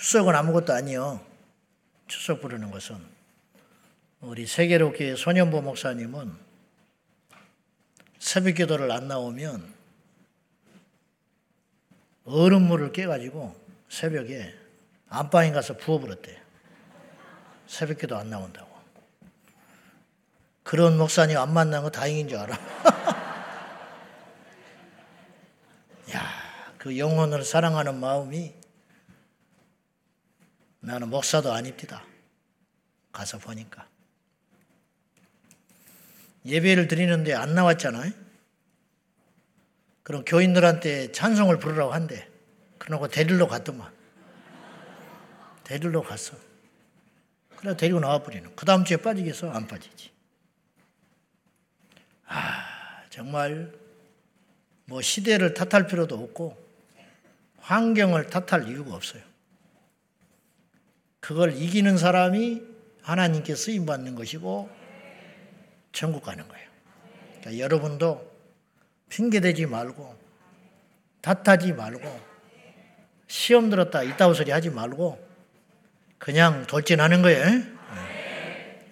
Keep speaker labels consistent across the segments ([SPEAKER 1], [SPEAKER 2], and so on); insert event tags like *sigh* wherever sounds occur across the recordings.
[SPEAKER 1] 출석은 아무것도 아니요. 출석 부르는 것은 우리 세계로교회 소년보 목사님은 새벽 기도를 안 나오면 얼음물을 깨가지고 새벽에 안방에 가서 부어버렸대. 새벽 기도 안 나온다고. 그런 목사님 안 만난 거 다행인 줄 알아. *laughs* 야, 그 영혼을 사랑하는 마음이 나는 목사도 아닙니다. 가서 보니까. 예배를 드리는데 안 나왔잖아요. 그럼 교인들한테 찬송을 부르라고 한대. 그러고 데리러 갔더만. 데리러 갔어. 그래 데리고 나와버리는. 그 다음 주에 빠지겠어? 안 빠지지. 아, 정말 뭐 시대를 탓할 필요도 없고 환경을 탓할 이유가 없어요. 그걸 이기는 사람이 하나님께 쓰임 받는 것이고 천국 가는 거예요. 그러니까 여러분도 핑계 대지 말고 탓하지 말고 시험 들었다 이따위 소리 하지 말고 그냥 돌진하는 거예요.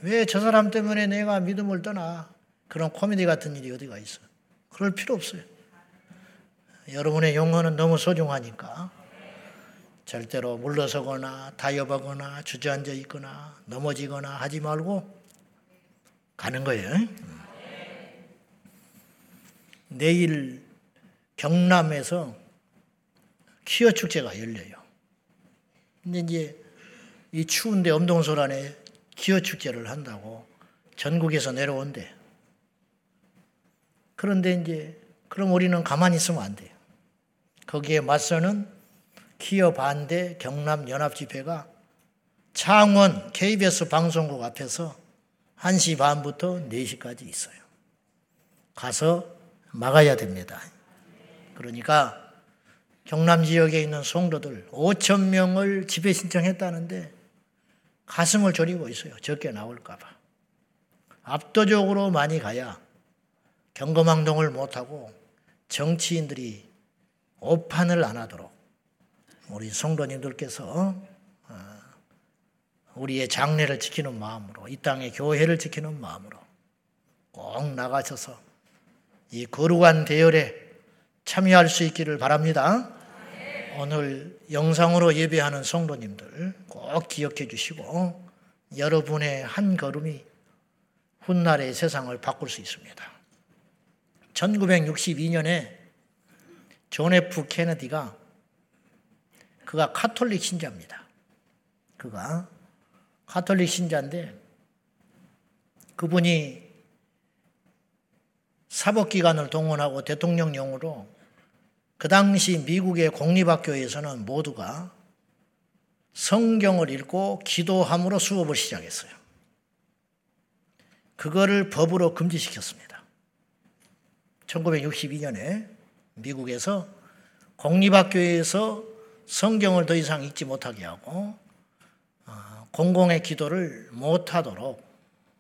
[SPEAKER 1] 왜저 사람 때문에 내가 믿음을 떠나 그런 코미디 같은 일이 어디가 있어? 그럴 필요 없어요. 여러분의 영혼은 너무 소중하니까 절대로 물러서거나 타협하거나 주저앉아 있거나 넘어지거나 하지 말고 가는 거예요. 내일 경남에서 키어 축제가 열려요. 근데 이제 이 추운데 엄동설안에 기어 축제를 한다고 전국에서 내려온대. 그런데 이제 그럼 우리는 가만히 있으면 안 돼요. 거기에 맞서는 기어 반대 경남 연합 집회가 창원 KBS 방송국 앞에서 1시 반부터 4시까지 있어요. 가서 막아야 됩니다. 그러니까 경남 지역에 있는 성도들 5천 명을 집회 신청했다는데 가슴을 졸이고 있어요. 적게 나올까봐. 압도적으로 많이 가야 경거망동을 못하고 정치인들이 오판을 안 하도록 우리 성도님들께서 어, 우리의 장례를 지키는 마음으로 이 땅의 교회를 지키는 마음으로 꼭 나가셔서 이 거룩한 대열에 참여할 수 있기를 바랍니다. 오늘 영상으로 예배하는 성도님들 꼭 기억해 주시고 여러분의 한 걸음이 훗날의 세상을 바꿀 수 있습니다. 1962년에 존 F 케네디가 그가 카톨릭 신자입니다. 그가 카톨릭 신자인데 그분이 사법기관을 동원하고 대통령령으로 그 당시 미국의 공립학교에서는 모두가 성경을 읽고 기도함으로 수업을 시작했어요. 그거를 법으로 금지시켰습니다. 1962년에 미국에서 공립학교에서 성경을 더 이상 읽지 못하게 하고 어, 공공의 기도를 못하도록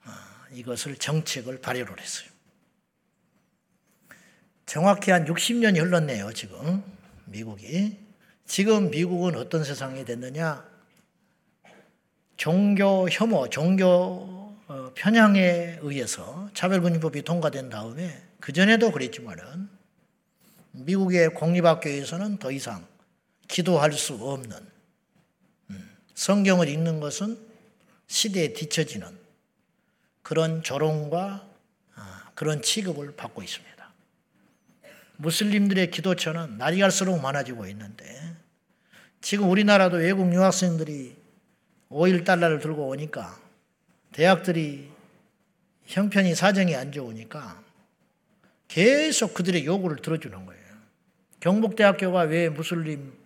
[SPEAKER 1] 어, 이것을 정책을 발효를 했어요. 정확히 한 60년이 흘렀네요, 지금. 미국이. 지금 미국은 어떤 세상이 됐느냐? 종교 혐오, 종교 어, 편향에 의해서 차별금지법이 통과된 다음에 그전에도 그랬지만은 미국의 공립학교에서는 더 이상 기도할 수 없는 음, 성경을 읽는 것은 시대에 뒤처지는 그런 조롱과 아, 그런 취급을 받고 있습니다. 무슬림들의 기도처는 날이 갈수록 많아지고 있는데 지금 우리나라도 외국 유학생들이 5일 달러를 들고 오니까 대학들이 형편이 사정이 안 좋으니까 계속 그들의 요구를 들어주는 거예요. 경북대학교가 왜 무슬림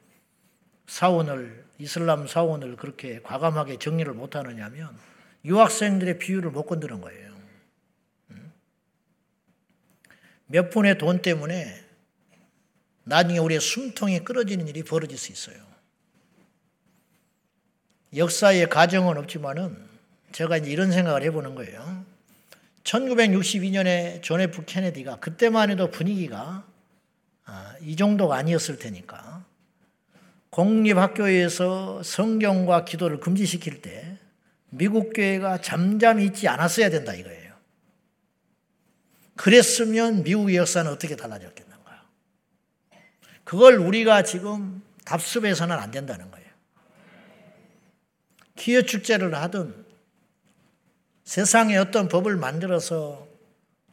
[SPEAKER 1] 사원을 이슬람 사원을 그렇게 과감하게 정리를 못하느냐면 유학생들의 비율을 못 건드는 거예요. 몇 푼의 돈 때문에 나중에 우리의 숨통이 끊어지는 일이 벌어질 수 있어요. 역사의 가정은 없지만은 제가 이제 이런 생각을 해보는 거예요. 1962년에 존 F 케네디가 그때만 해도 분위기가 아, 이 정도가 아니었을 테니까 공립학교에서 성경과 기도를 금지시킬 때 미국 교회가 잠잠히 있지 않았어야 된다 이거예요. 그랬으면 미국의 역사는 어떻게 달라졌겠는가? 그걸 우리가 지금 답습해서는 안 된다는 거예요. 기회 축제를 하든 세상에 어떤 법을 만들어서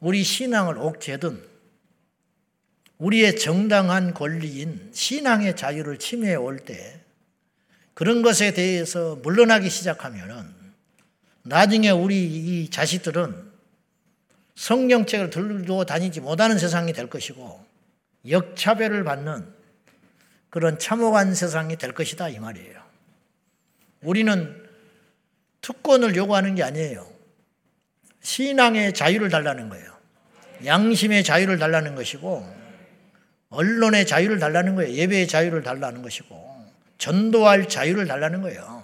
[SPEAKER 1] 우리 신앙을 옥죄든 우리의 정당한 권리인 신앙의 자유를 침해해 올 때 그런 것에 대해서 물러나기 시작하면은 나중에 우리 이 자식들은 성경책을 들고 다니지 못하는 세상이 될 것이고 역차별을 받는 그런 참혹한 세상이 될 것이다 이 말이에요. 우리는 특권을 요구하는 게 아니에요. 신앙의 자유를 달라는 거예요. 양심의 자유를 달라는 것이고 언론의 자유를 달라는 거예요. 예배의 자유를 달라는 것이고 전도할 자유를 달라는 거예요.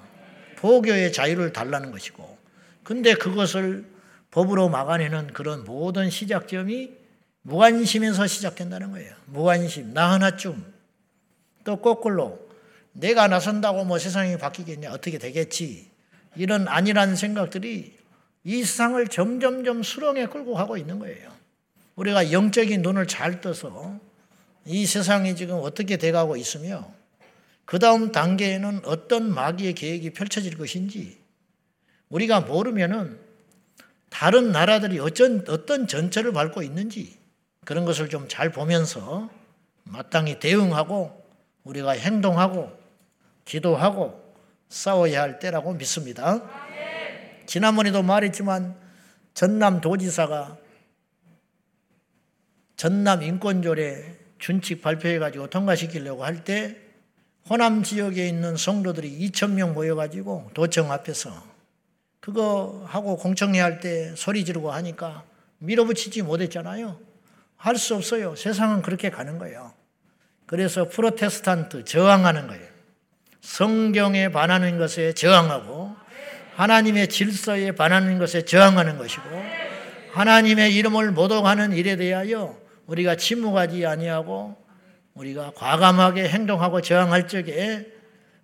[SPEAKER 1] 포교의 자유를 달라는 것이고 근데 그것을 법으로 막아내는 그런 모든 시작점이 무관심에서 시작된다는 거예요. 무관심, 나 하나쯤. 또 거꾸로 내가 나선다고 뭐 세상이 바뀌겠냐, 어떻게 되겠지. 이런 안일한 생각들이 이 세상을 점점점 수렁에 끌고 가고 있는 거예요. 우리가 영적인 눈을 잘 떠서 이 세상이 지금 어떻게 돼가고 있으며 그 다음 단계에는 어떤 마귀의 계획이 펼쳐질 것인지 우리가 모르면은 다른 나라들이 어쩐, 어떤 전철을 밟고 있는지 그런 것을 좀 잘 보면서 마땅히 대응하고 우리가 행동하고 기도하고 싸워야 할 때라고 믿습니다. 지난번에도 말했지만 전남 도지사가 전남 인권조례 준칙 발표해가지고 통과시키려고 할 때 호남 지역에 있는 성도들이 2천 명 모여가지고 도청 앞에서 그거 하고 공청회 할 때 소리 지르고 하니까 밀어붙이지 못했잖아요. 할 수 없어요. 세상은 그렇게 가는 거예요. 그래서 프로테스탄트 저항하는 거예요. 성경에 반하는 것에 저항하고 하나님의 질서에 반하는 것에 저항하는 것이고 하나님의 이름을 모독하는 일에 대하여 우리가 침묵하지 아니하고 우리가 과감하게 행동하고 저항할 적에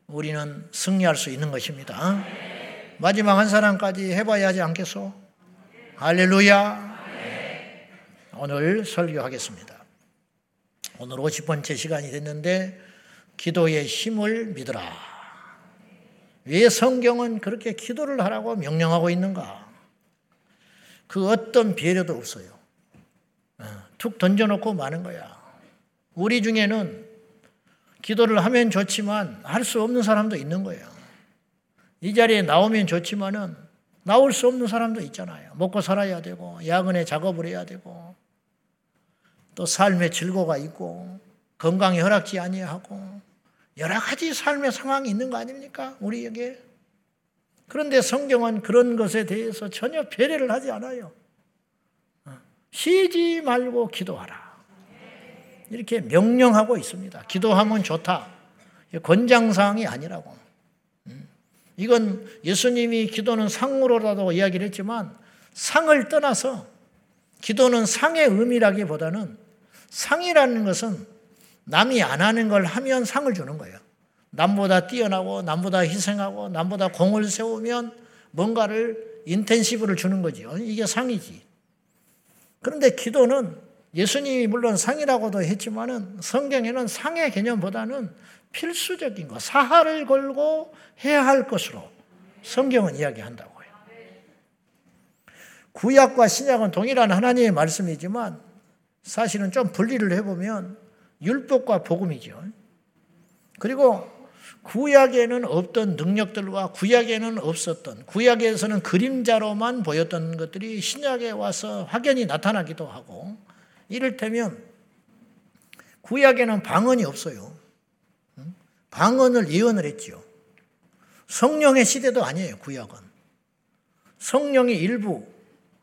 [SPEAKER 1] 우리는 승리할 수 있는 것입니다. 마지막 한 사람까지 해봐야 하지 않겠소? 할렐루야. 오늘 설교하겠습니다. 오늘 50번째 시간이 됐는데 기도의 힘을 믿으라. 왜 성경은 그렇게 기도를 하라고 명령하고 있는가? 그 어떤 배려도 없어요. 어, 툭 던져놓고 마는 거야. 우리 중에는 기도를 하면 좋지만 할 수 없는 사람도 있는 거예요. 이 자리에 나오면 좋지만은 나올 수 없는 사람도 있잖아요. 먹고 살아야 되고, 야근에 작업을 해야 되고, 또 삶의 즐거가 있고, 건강이 허락지 아니하고, 여러 가지 삶의 상황이 있는 거 아닙니까? 우리에게. 그런데 성경은 그런 것에 대해서 전혀 배려를 하지 않아요. 어, 쉬지 말고 기도하라. 이렇게 명령하고 있습니다. 기도하면 좋다. 권장사항이 아니라고. 음, 이건 예수님이 기도는 상으로라도 이야기를 했지만 상을 떠나서 기도는 상의 의미라기보다는 상이라는 것은 남이 안 하는 걸 하면 상을 주는 거예요. 남보다 뛰어나고 남보다 희생하고 남보다 공을 세우면 뭔가를 인텐시브를 주는 거죠. 이게 상이지. 그런데 기도는 예수님이 물론 상이라고도 했지만은 성경에는 상의 개념보다는 필수적인 거, 사활을 걸고 해야 할 것으로 성경은 이야기한다고요. 구약과 신약은 동일한 하나님의 말씀이지만 사실은 좀 분리를 해보면 율법과 복음이죠. 그리고 구약에는 없던 능력들과 구약에는 없었던 구약에서는 그림자로만 보였던 것들이 신약에 와서 확연히 나타나기도 하고 이를테면 구약에는 방언이 없어요. 방언을 예언을 했죠. 성령의 시대도 아니에요, 구약은. 성령이 일부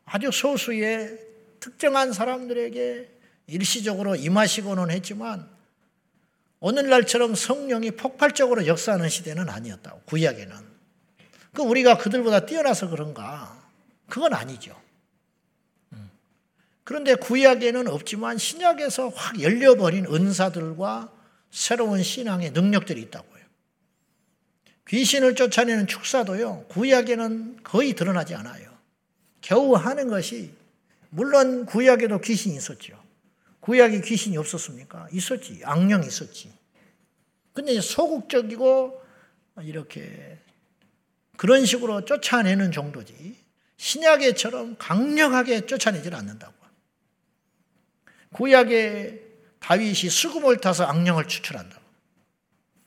[SPEAKER 1] 아주 소수의 특정한 사람들에게 일시적으로 임하시고는 했지만 오늘날처럼 성령이 폭발적으로 역사하는 시대는 아니었다고 구약에는. 그 우리가 그들보다 뛰어나서 그런가? 그건 아니죠. 음. 그런데 구약에는 없지만 신약에서 확 열려버린 은사들과 새로운 신앙의 능력들이 있다고요. 귀신을 쫓아내는 축사도요, 구약에는 거의 드러나지 않아요. 겨우 하는 것이, 물론 구약에도 귀신이 있었죠. 구약에 귀신이 없었습니까? 있었지. 악령이 있었지. 근데 소극적이고, 이렇게, 그런 식으로 쫓아내는 정도지. 신약에처럼 강력하게 쫓아내질 않는다고. 구약에 다윗이 수금을 타서 악령을 추출한다고.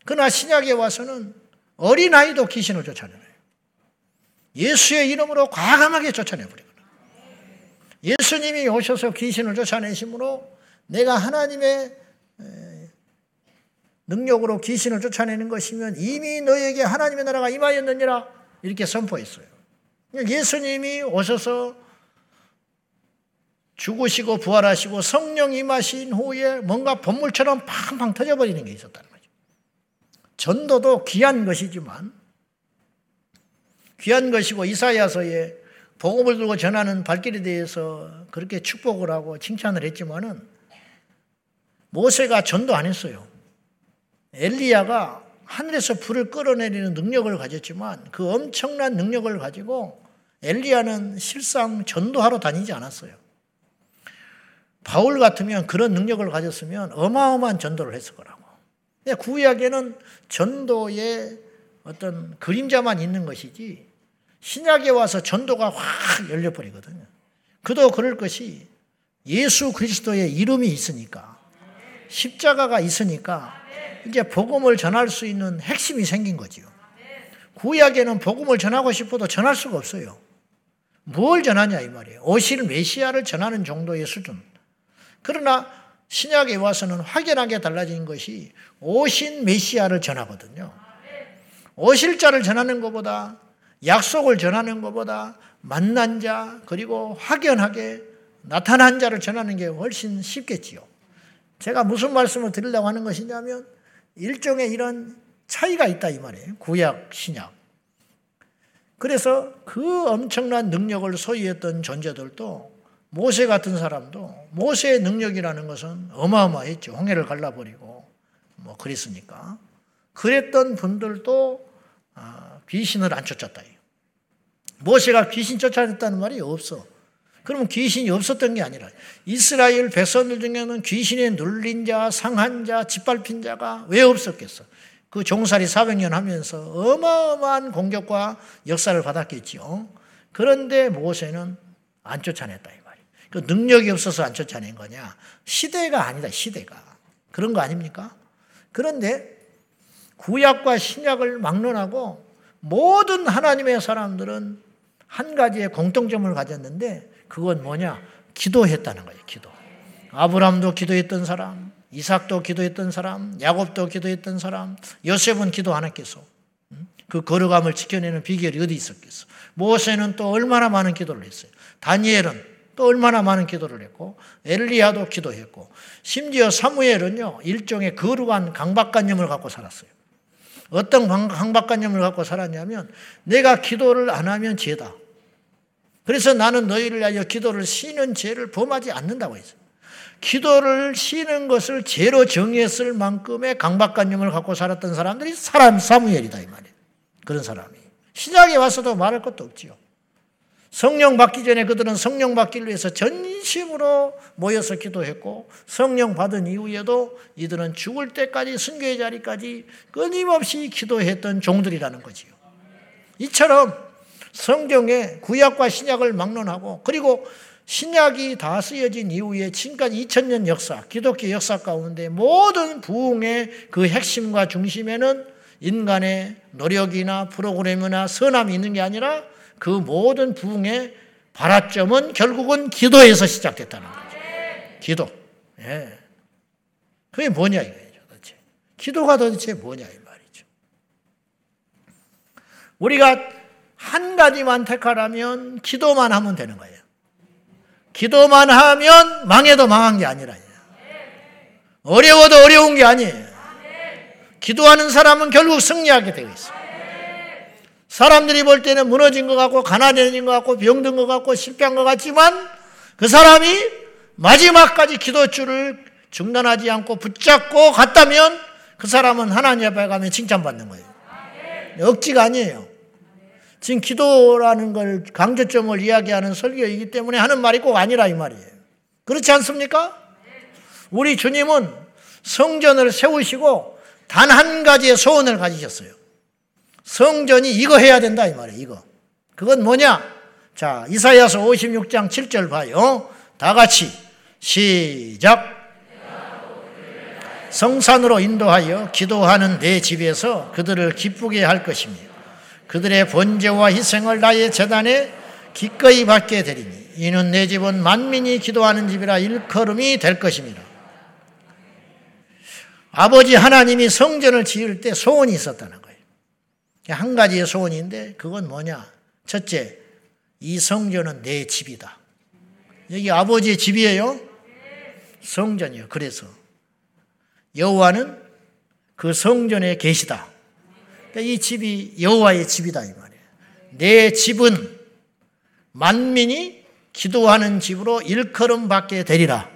[SPEAKER 1] 그러나 신약에 와서는 어린아이도 귀신을 쫓아내요. 예수의 이름으로 과감하게 쫓아내버리거나. 예수님이 오셔서 귀신을 쫓아내심으로 내가 하나님의 능력으로 귀신을 쫓아내는 것이면 이미 너에게 하나님의 나라가 임하였느니라 이렇게 선포했어요. 예수님이 오셔서 죽으시고 부활하시고 성령 임하신 후에 뭔가 본물처럼 팡팡 터져버리는 게 있었다는 거죠. 전도도 귀한 것이지만 귀한 것이고 이사야서에 복음을 들고 전하는 발길에 대해서 그렇게 축복을 하고 칭찬을 했지만은 모세가 전도 안 했어요. 엘리야가 하늘에서 불을 끌어내리는 능력을 가졌지만 그 엄청난 능력을 가지고 엘리야는 실상 전도하러 다니지 않았어요. 바울 같으면 그런 능력을 가졌으면 어마어마한 전도를 했을 거라고. 구약에는 전도의 어떤 그림자만 있는 것이지 신약에 와서 전도가 확 열려버리거든요. 그도 그럴 것이 예수 그리스도의 이름이 있으니까 십자가가 있으니까 이제 복음을 전할 수 있는 핵심이 생긴 거지요. 구약에는 복음을 전하고 싶어도 전할 수가 없어요. 뭘 전하냐 이 말이에요. 오실 메시아를 전하는 정도의 수준. 그러나 신약에 와서는 확연하게 달라진 것이 오신 메시아를 전하거든요. 오실 자를 전하는 것보다 약속을 전하는 것보다 만난 자 그리고 확연하게 나타난 자를 전하는 게 훨씬 쉽겠지요. 제가 무슨 말씀을 드리려고 하는 것이냐면 일종의 이런 차이가 있다 이 말이에요. 구약, 신약. 그래서 그 엄청난 능력을 소유했던 존재들도 모세 같은 사람도 모세의 능력이라는 것은 어마어마했죠. 홍해를 갈라버리고 뭐 그랬으니까. 그랬던 분들도 아, 귀신을 안 쫓았다. 모세가 귀신 쫓아냈다는 말이 없어. 그러면 귀신이 없었던 게 아니라 이스라엘 백성들 중에는 귀신에 눌린 자, 상한 자, 짓밟힌 자가 왜 없었겠어? 그 종살이 400년 하면서 어마어마한 공격과 역사를 받았겠지요. 그런데 모세는 안 쫓아냈다 이 말이에요. 그 능력이 없어서 안 쫓아낸 거냐? 시대가 아니다, 시대가. 그런 거 아닙니까? 그런데 구약과 신약을 막론하고 모든 하나님의 사람들은 한 가지의 공통점을 가졌는데 그건 뭐냐? 기도했다는 거예요. 기도. 아브람도 기도했던 사람, 이삭도 기도했던 사람, 야곱도 기도했던 사람, 요셉은 기도 안 했겠어. 그 거룩함을 지켜내는 비결이 어디 있었겠어. 모세는 또 얼마나 많은 기도를 했어요. 다니엘은 또 얼마나 많은 기도를 했고, 엘리야도 기도했고, 심지어 사무엘은요, 일종의 거룩한 강박관념을 갖고 살았어요. 어떤 강박관념을 갖고 살았냐면, 내가 기도를 안 하면 죄다. 그래서 나는 너희를 위하여 기도를 쉬는 죄를 범하지 않는다고 했어요. 기도를 쉬는 것을 죄로 정의했을 만큼의 강박관념을 갖고 살았던 사람들이 사람 사무엘이다 이 말이에요. 그런 사람이 신약에 와서도 말할 것도 없지요. 성령 받기 전에 그들은 성령 받기를 위해서 전심으로 모여서 기도했고 성령 받은 이후에도 이들은 죽을 때까지 순교의 자리까지 끊임없이 기도했던 종들이라는 거지요. 이처럼 성경에 구약과 신약을 막론하고 그리고 신약이 다 쓰여진 이후에 지금까지 2000년 역사, 기독교 역사 가운데 모든 부흥의 그 핵심과 중심에는 인간의 노력이나 프로그램이나 선함이 있는 게 아니라 그 모든 부흥의 발화점은 결국은 기도에서 시작됐다는 거죠. 기도. 예. 그게 뭐냐 이거예요, 도대체. 기도가 도대체 뭐냐 이 말이죠. 우리가 한 가지만 택하라면 기도만 하면 되는 거예요. 기도만 하면 망해도 망한 게 아니라 어려워도 어려운 게 아니에요. 기도하는 사람은 결국 승리하게 되어 있어요. 사람들이 볼 때는 무너진 것 같고 가난해진 것 같고 병든 것 같고 실패한 것 같지만 그 사람이 마지막까지 기도줄을 중단하지 않고 붙잡고 갔다면 그 사람은 하나님 앞에 가면 칭찬받는 거예요. 억지가 아니에요. 지금 기도라는 걸 강조점을 이야기하는 설교이기 때문에 하는 말이 꼭 아니라 이 말이에요. 그렇지 않습니까? 우리 주님은 성전을 세우시고 단 한 가지의 소원을 가지셨어요. 성전이 이거 해야 된다 이 말이에요. 이거. 그건 뭐냐? 자, 이사야서 56장 7절 봐요. 다 같이 시작. 성산으로 인도하여 기도하는 내 집에서 그들을 기쁘게 할 것이며 그들의 번제와 희생을 나의 재단에 기꺼이 받게 되리니 이는 내 집은 만민이 기도하는 집이라 일컬음이 될 것입니다. 아버지 하나님이 성전을 지을 때 소원이 있었다는 거예요. 한 가지의 소원인데 그건 뭐냐? 첫째, 이 성전은 내 집이다. 여기 아버지의 집이에요. 성전이요. 그래서 여호와는 그 성전에 계시다. 그러니까 이 집이 여호와의 집이다 이 말이에요. 내 집은 만민이 기도하는 집으로 일컬음 받게 되리라.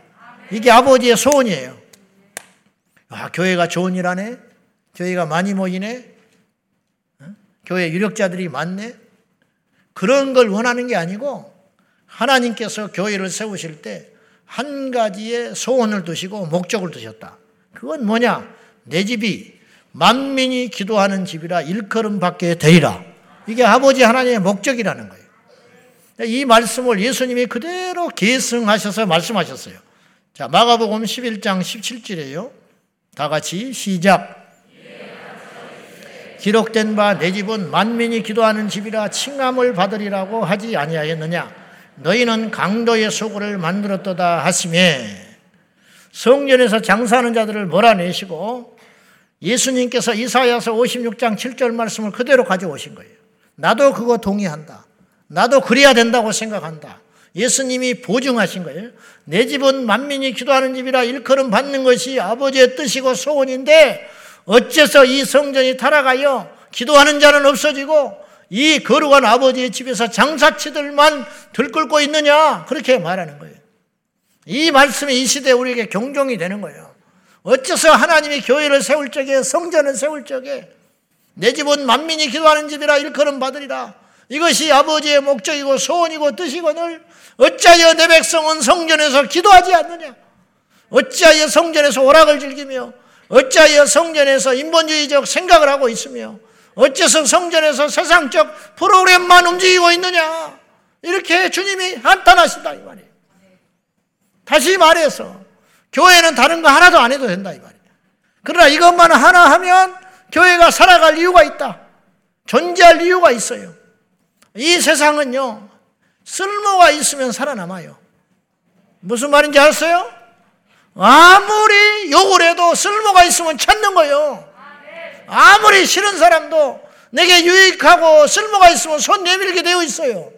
[SPEAKER 1] 이게 아버지의 소원이에요. 아, 교회가 좋은 일 하네? 교회가 많이 모이네? 교회 유력자들이 많네? 그런 걸 원하는 게 아니고 하나님께서 교회를 세우실 때 한 가지의 소원을 두시고 목적을 두셨다. 그건 뭐냐? 내 집이 만민이 기도하는 집이라 일컬음 받게 되리라. 이게 아버지 하나님의 목적이라는 거예요. 이 말씀을 예수님이 그대로 계승하셔서 말씀하셨어요. 자, 마가복음 11장 17절에요. 다 같이 시작. 기록된 바 내 집은 만민이 기도하는 집이라 칭함을 받으리라고 하지 아니하였느냐? 너희는 강도의 소굴을 만들었도다 하시매 성전에서 장사하는 자들을 몰아내시고 예수님께서 이사야서 56장 7절 말씀을 그대로 가져오신 거예요. 나도 그거 동의한다. 나도 그래야 된다고 생각한다. 예수님이 보증하신 거예요. 내 집은 만민이 기도하는 집이라 일컬음 받는 것이 아버지의 뜻이고 소원인데 어째서 이 성전이 타락하여 기도하는 자는 없어지고 이 거룩한 아버지의 집에서 장사치들만 들끓고 있느냐 그렇게 말하는 거예요. 이 말씀이 이 시대에 우리에게 경종이 되는 거예요. 어째서 하나님이 교회를 세울 적에 성전을 세울 적에 내 집은 만민이 기도하는 집이라 일컬음 받으리라. 이것이 아버지의 목적이고 소원이고 뜻이거늘 어찌하여 내 백성은 성전에서 기도하지 않느냐? 어찌하여 성전에서 오락을 즐기며 어찌하여 성전에서 인본주의적 생각을 하고 있으며 어째서 성전에서 세상적 프로그램만 움직이고 있느냐? 이렇게 주님이 한탄하신다 이 말이에요. 다시 말해서 교회는 다른 거 하나도 안 해도 된다 이 말이에요. 그러나 이것만 하나 하면 교회가 살아갈 이유가 있다. 존재할 이유가 있어요. 이 세상은요, 쓸모가 있으면 살아남아요. 무슨 말인지 아세요? 아무리 욕을 해도 쓸모가 있으면 찾는 거예요. 아무리 싫은 사람도 내게 유익하고 쓸모가 있으면 손 내밀게 되어 있어요.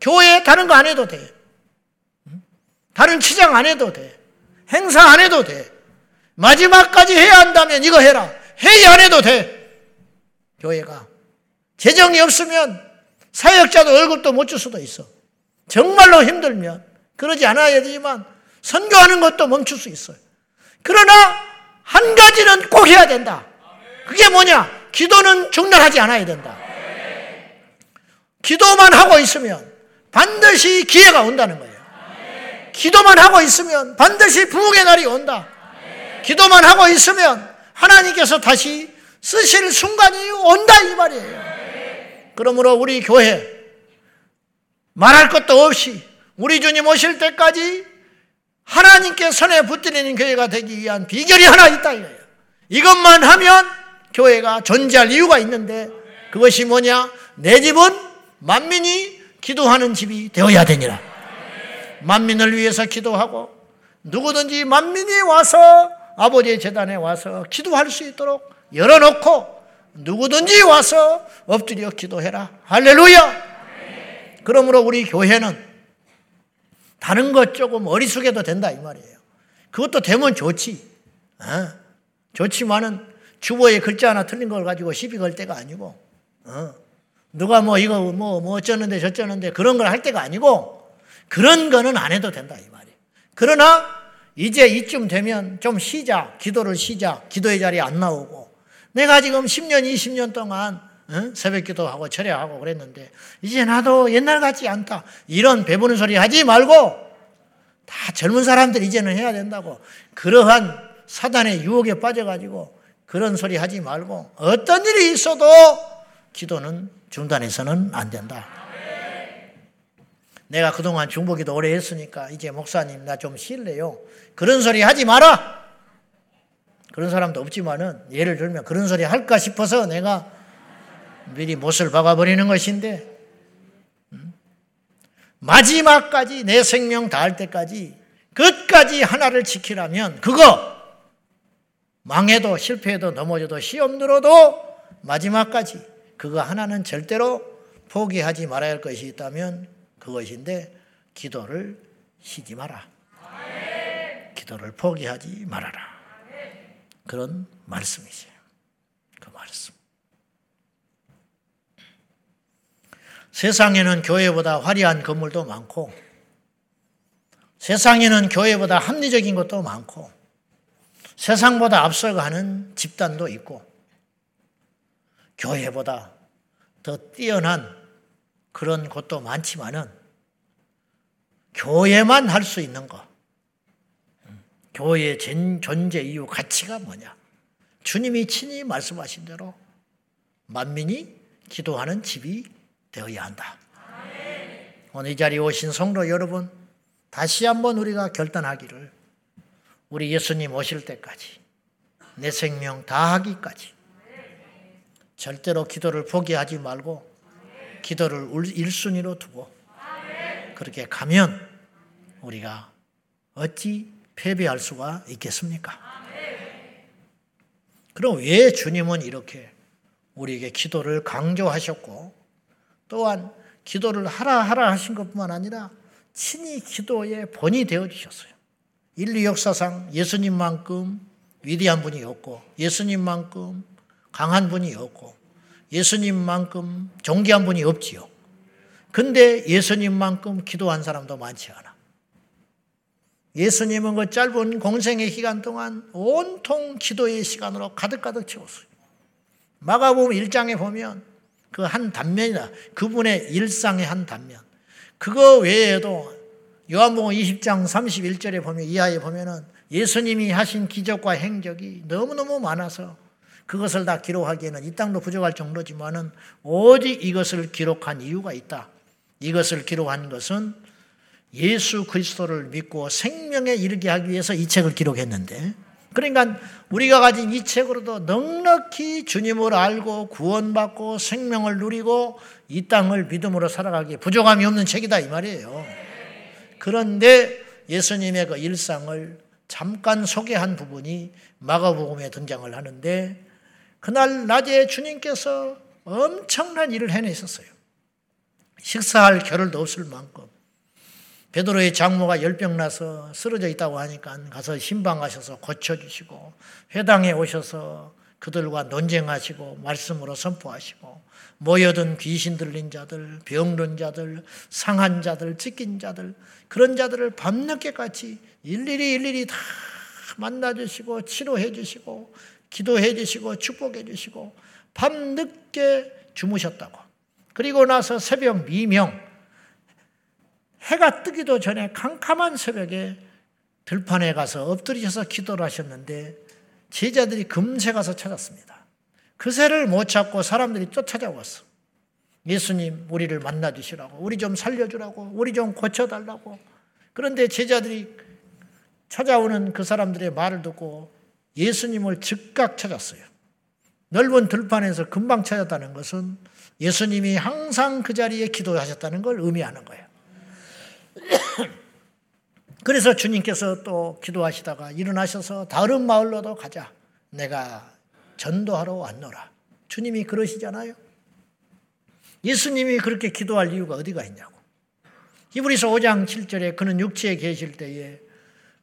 [SPEAKER 1] 교회에 다른 거 안 해도 돼. 다른 치장 안 해도 돼. 행사 안 해도 돼. 마지막까지 해야 한다면 이거 해라. 회의 안 해도 돼. 교회가. 재정이 없으면 사역자도 월급도 못 줄 수도 있어. 정말로 힘들면 그러지 않아야 되지만 선교하는 것도 멈출 수 있어요. 그러나 한 가지는 꼭 해야 된다. 그게 뭐냐? 기도는 중단하지 않아야 된다. 기도만 하고 있으면 반드시 기회가 온다는 거예요. 기도만 하고 있으면 반드시 부흥의 날이 온다. 기도만 하고 있으면 하나님께서 다시 쓰실 순간이 온다 이 말이에요. 그러므로 우리 교회 말할 것도 없이 우리 주님 오실 때까지 하나님께 손에 붙들리는 교회가 되기 위한 비결이 하나 있다 이거예요. 이것만 하면 교회가 존재할 이유가 있는데 그것이 뭐냐? 내 집은 만민이 기도하는 집이 되어야 되니라. 만민을 위해서 기도하고 누구든지 만민이 와서 아버지의 재단에 와서 기도할 수 있도록 열어놓고 누구든지 와서 엎드려 기도해라. 할렐루야! 그러므로 우리 교회는 다른 것 조금 어리숙해도 된다 이 말이에요. 그것도 되면 좋지. 어? 좋지만은 주보에 글자 하나 틀린 걸 가지고 시비 걸 때가 아니고 어? 누가 뭐 이거 뭐, 뭐 어쩌는데 저쩌는데 그런 걸 할 때가 아니고 그런 거는 안 해도 된다 이 말이에요. 그러나 이제 이쯤 되면 좀 쉬자. 기도를 쉬자. 기도의 자리에 안 나오고 내가 지금 10년, 20년 동안 어? 새벽 기도하고 철야하고 그랬는데 이제 나도 옛날 같지 않다. 이런 배부른 소리 하지 말고 다 젊은 사람들 이제는 해야 된다고. 그러한 사단의 유혹에 빠져가지고 그런 소리 하지 말고 어떤 일이 있어도 기도는 중단해서는 안 된다. 내가 그동안 중보기도 오래 했으니까 이제 목사님 나 좀 쉴래요. 그런 소리 하지 마라. 그런 사람도 없지만은 예를 들면 그런 소리 할까 싶어서 내가 미리 못을 박아버리는 것인데 마지막까지 내 생명 다할 때까지 끝까지 하나를 지키라면 그거 망해도 실패해도 넘어져도 시험 들어도 마지막까지 그거 하나는 절대로 포기하지 말아야 할 것이 있다면 그것인데 기도를 쉬지 마라. 기도를 포기하지 말아라. 그런 말씀이죠. 그 말씀. 세상에는 교회보다 화려한 건물도 많고, 세상에는 교회보다 합리적인 것도 많고, 세상보다 앞서가는 집단도 있고, 교회보다 더 뛰어난 그런 것도 많지만은, 교회만 할 수 있는 것, 교회의 존재 이유 가치가 뭐냐? 주님이 친히 말씀하신 대로 만민이 기도하는 집이 되어야 한다. 오늘 이 자리에 오신 성도 여러분, 다시 한번 우리가 결단하기를 우리 예수님 오실 때까지 내 생명 다 하기까지 절대로 기도를 포기하지 말고 기도를 1순위로 두고 그렇게 가면 우리가 어찌 패배할 수가 있겠습니까? 그럼 왜 주님은 이렇게 우리에게 기도를 강조하셨고 또한 기도를 하라 하라 하신 것뿐만 아니라 친히 기도의 본이 되어 주셨어요. 인류 역사상 예수님만큼 위대한 분이 없고 예수님만큼 강한 분이 없고 예수님만큼 존귀한 분이 없지요. 근데 예수님만큼 기도한 사람도 많지 않아. 예수님은 그 짧은 공생의 기간 동안 온통 기도의 시간으로 가득가득 채웠어요. 마가복음 1장에 보면 그 한 단면이다. 그분의 일상의 한 단면. 그거 외에도 요한복음 20장 31절에 보면 이하에 보면은 예수님이 하신 기적과 행적이 너무너무 많아서 그것을 다 기록하기에는 이 땅도 부족할 정도지만은 오직 이것을 기록한 이유가 있다. 이것을 기록한 것은 예수 그리스도를 믿고 생명에 이르게 하기 위해서 이 책을 기록했는데 그러니까 우리가 가진 이 책으로도 넉넉히 주님을 알고 구원받고 생명을 누리고 이 땅을 믿음으로 살아가기에 부족함이 없는 책이다 이 말이에요. 그런데 예수님의 그 일상을 잠깐 소개한 부분이 마가복음에 등장을 하는데 그날 낮에 주님께서 엄청난 일을 해내셨어요. 식사할 겨를도 없을 만큼 베드로의 장모가 열병 나서 쓰러져 있다고 하니까 가서 신방하셔서 고쳐주시고 회당에 오셔서 그들과 논쟁하시고 말씀으로 선포하시고 모여든 귀신 들린 자들, 병든 자들, 상한 자들, 찢긴 자들 그런 자들을 밤늦게같이 일일이 일일이 다 만나주시고 치료해 주시고 기도해 주시고 축복해 주시고 밤늦게 주무셨다고 그리고 나서 새벽 미명 해가 뜨기도 전에 캄캄한 새벽에 들판에 가서 엎드리셔서 기도를 하셨는데 제자들이 금세 가서 찾았습니다. 그새를 못 찾고 사람들이 쫓아져왔어. 예수님, 우리를 만나 주시라고, 우리 좀 살려 주라고, 우리 좀 고쳐 달라고. 그런데 제자들이 찾아오는 그 사람들의 말을 듣고 예수님을 즉각 찾았어요. 넓은 들판에서 금방 찾았다는 것은 예수님이 항상 그 자리에 기도하셨다는 걸 의미하는 거예요. *coughs* 그래서 주님께서 또 기도하시다가 일어나셔서 다른 마을로도 가자. 내가 전도하러 왔노라. 주님이 그러시잖아요. 예수님이 그렇게 기도할 이유가 어디가 있냐고. 히브리서 5장 7절에 그는 육체에 계실 때에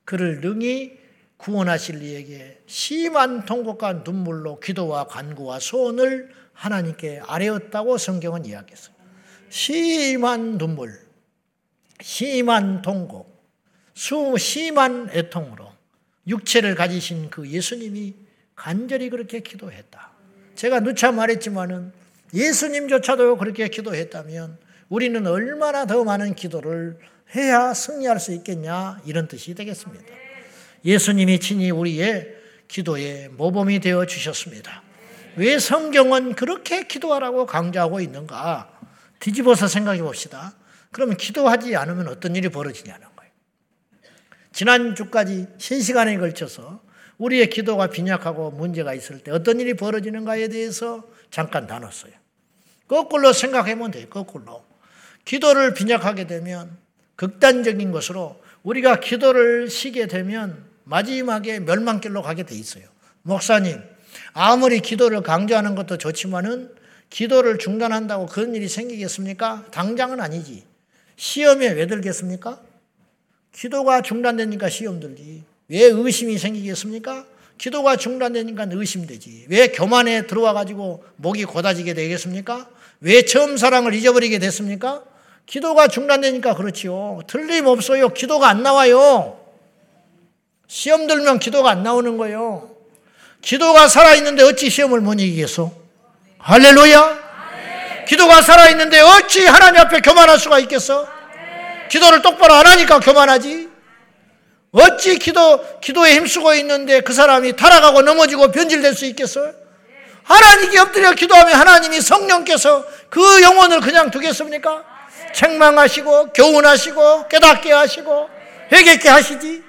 [SPEAKER 1] 그를 능히 구원하실 이에게 심한 통곡과 눈물로 기도와 간구와 소원을 하나님께 아뢰었다고 성경은 이야기했어요. 심한 눈물, 심한 통곡, 수 심한 애통으로 육체를 가지신 그 예수님이 간절히 그렇게 기도했다. 제가 누차 말했지만은 예수님조차도 그렇게 기도했다면 우리는 얼마나 더 많은 기도를 해야 승리할 수 있겠냐 이런 뜻이 되겠습니다. 예수님이 친히 우리의 기도의 모범이 되어 주셨습니다. 왜 성경은 그렇게 기도하라고 강조하고 있는가? 뒤집어서 생각해 봅시다. 그러면 기도하지 않으면 어떤 일이 벌어지냐는 거예요. 지난주까지 3시간에 걸쳐서 우리의 기도가 빈약하고 문제가 있을 때 어떤 일이 벌어지는가에 대해서 잠깐 나눴어요. 거꾸로 생각해 보면 돼요. 거꾸로. 기도를 빈약하게 되면 극단적인 것으로 우리가 기도를 쉬게 되면 마지막에 멸망길로 가게 돼 있어요. 목사님, 아무리 기도를 강조하는 것도 좋지만은 기도를 중단한다고 그런 일이 생기겠습니까? 당장은 아니지. 시험에 왜 들겠습니까? 기도가 중단되니까 시험 들지. 왜 의심이 생기겠습니까? 기도가 중단되니까 의심되지. 왜 교만에 들어와 가지고 목이 고다지게 되겠습니까? 왜 처음 사랑을 잊어버리게 됐습니까? 기도가 중단되니까 그렇지요. 틀림없어요. 기도가 안 나와요. 시험 들면 기도가 안 나오는 거예요. 기도가 살아있는데 어찌 시험을 못 이기겠어? 할렐루야! 기도가 살아있는데 어찌 하나님 앞에 교만할 수가 있겠어? 기도를 똑바로 안 하니까 교만하지. 어찌 기도, 기도에 힘쓰고 있는데 그 사람이 타락하고 넘어지고 변질될 수 있겠어요? 하나님께 엎드려 기도하면 하나님이 성령께서 그 영혼을 그냥 두겠습니까? 책망하시고 교훈하시고 깨닫게 하시고 회개케 하시지.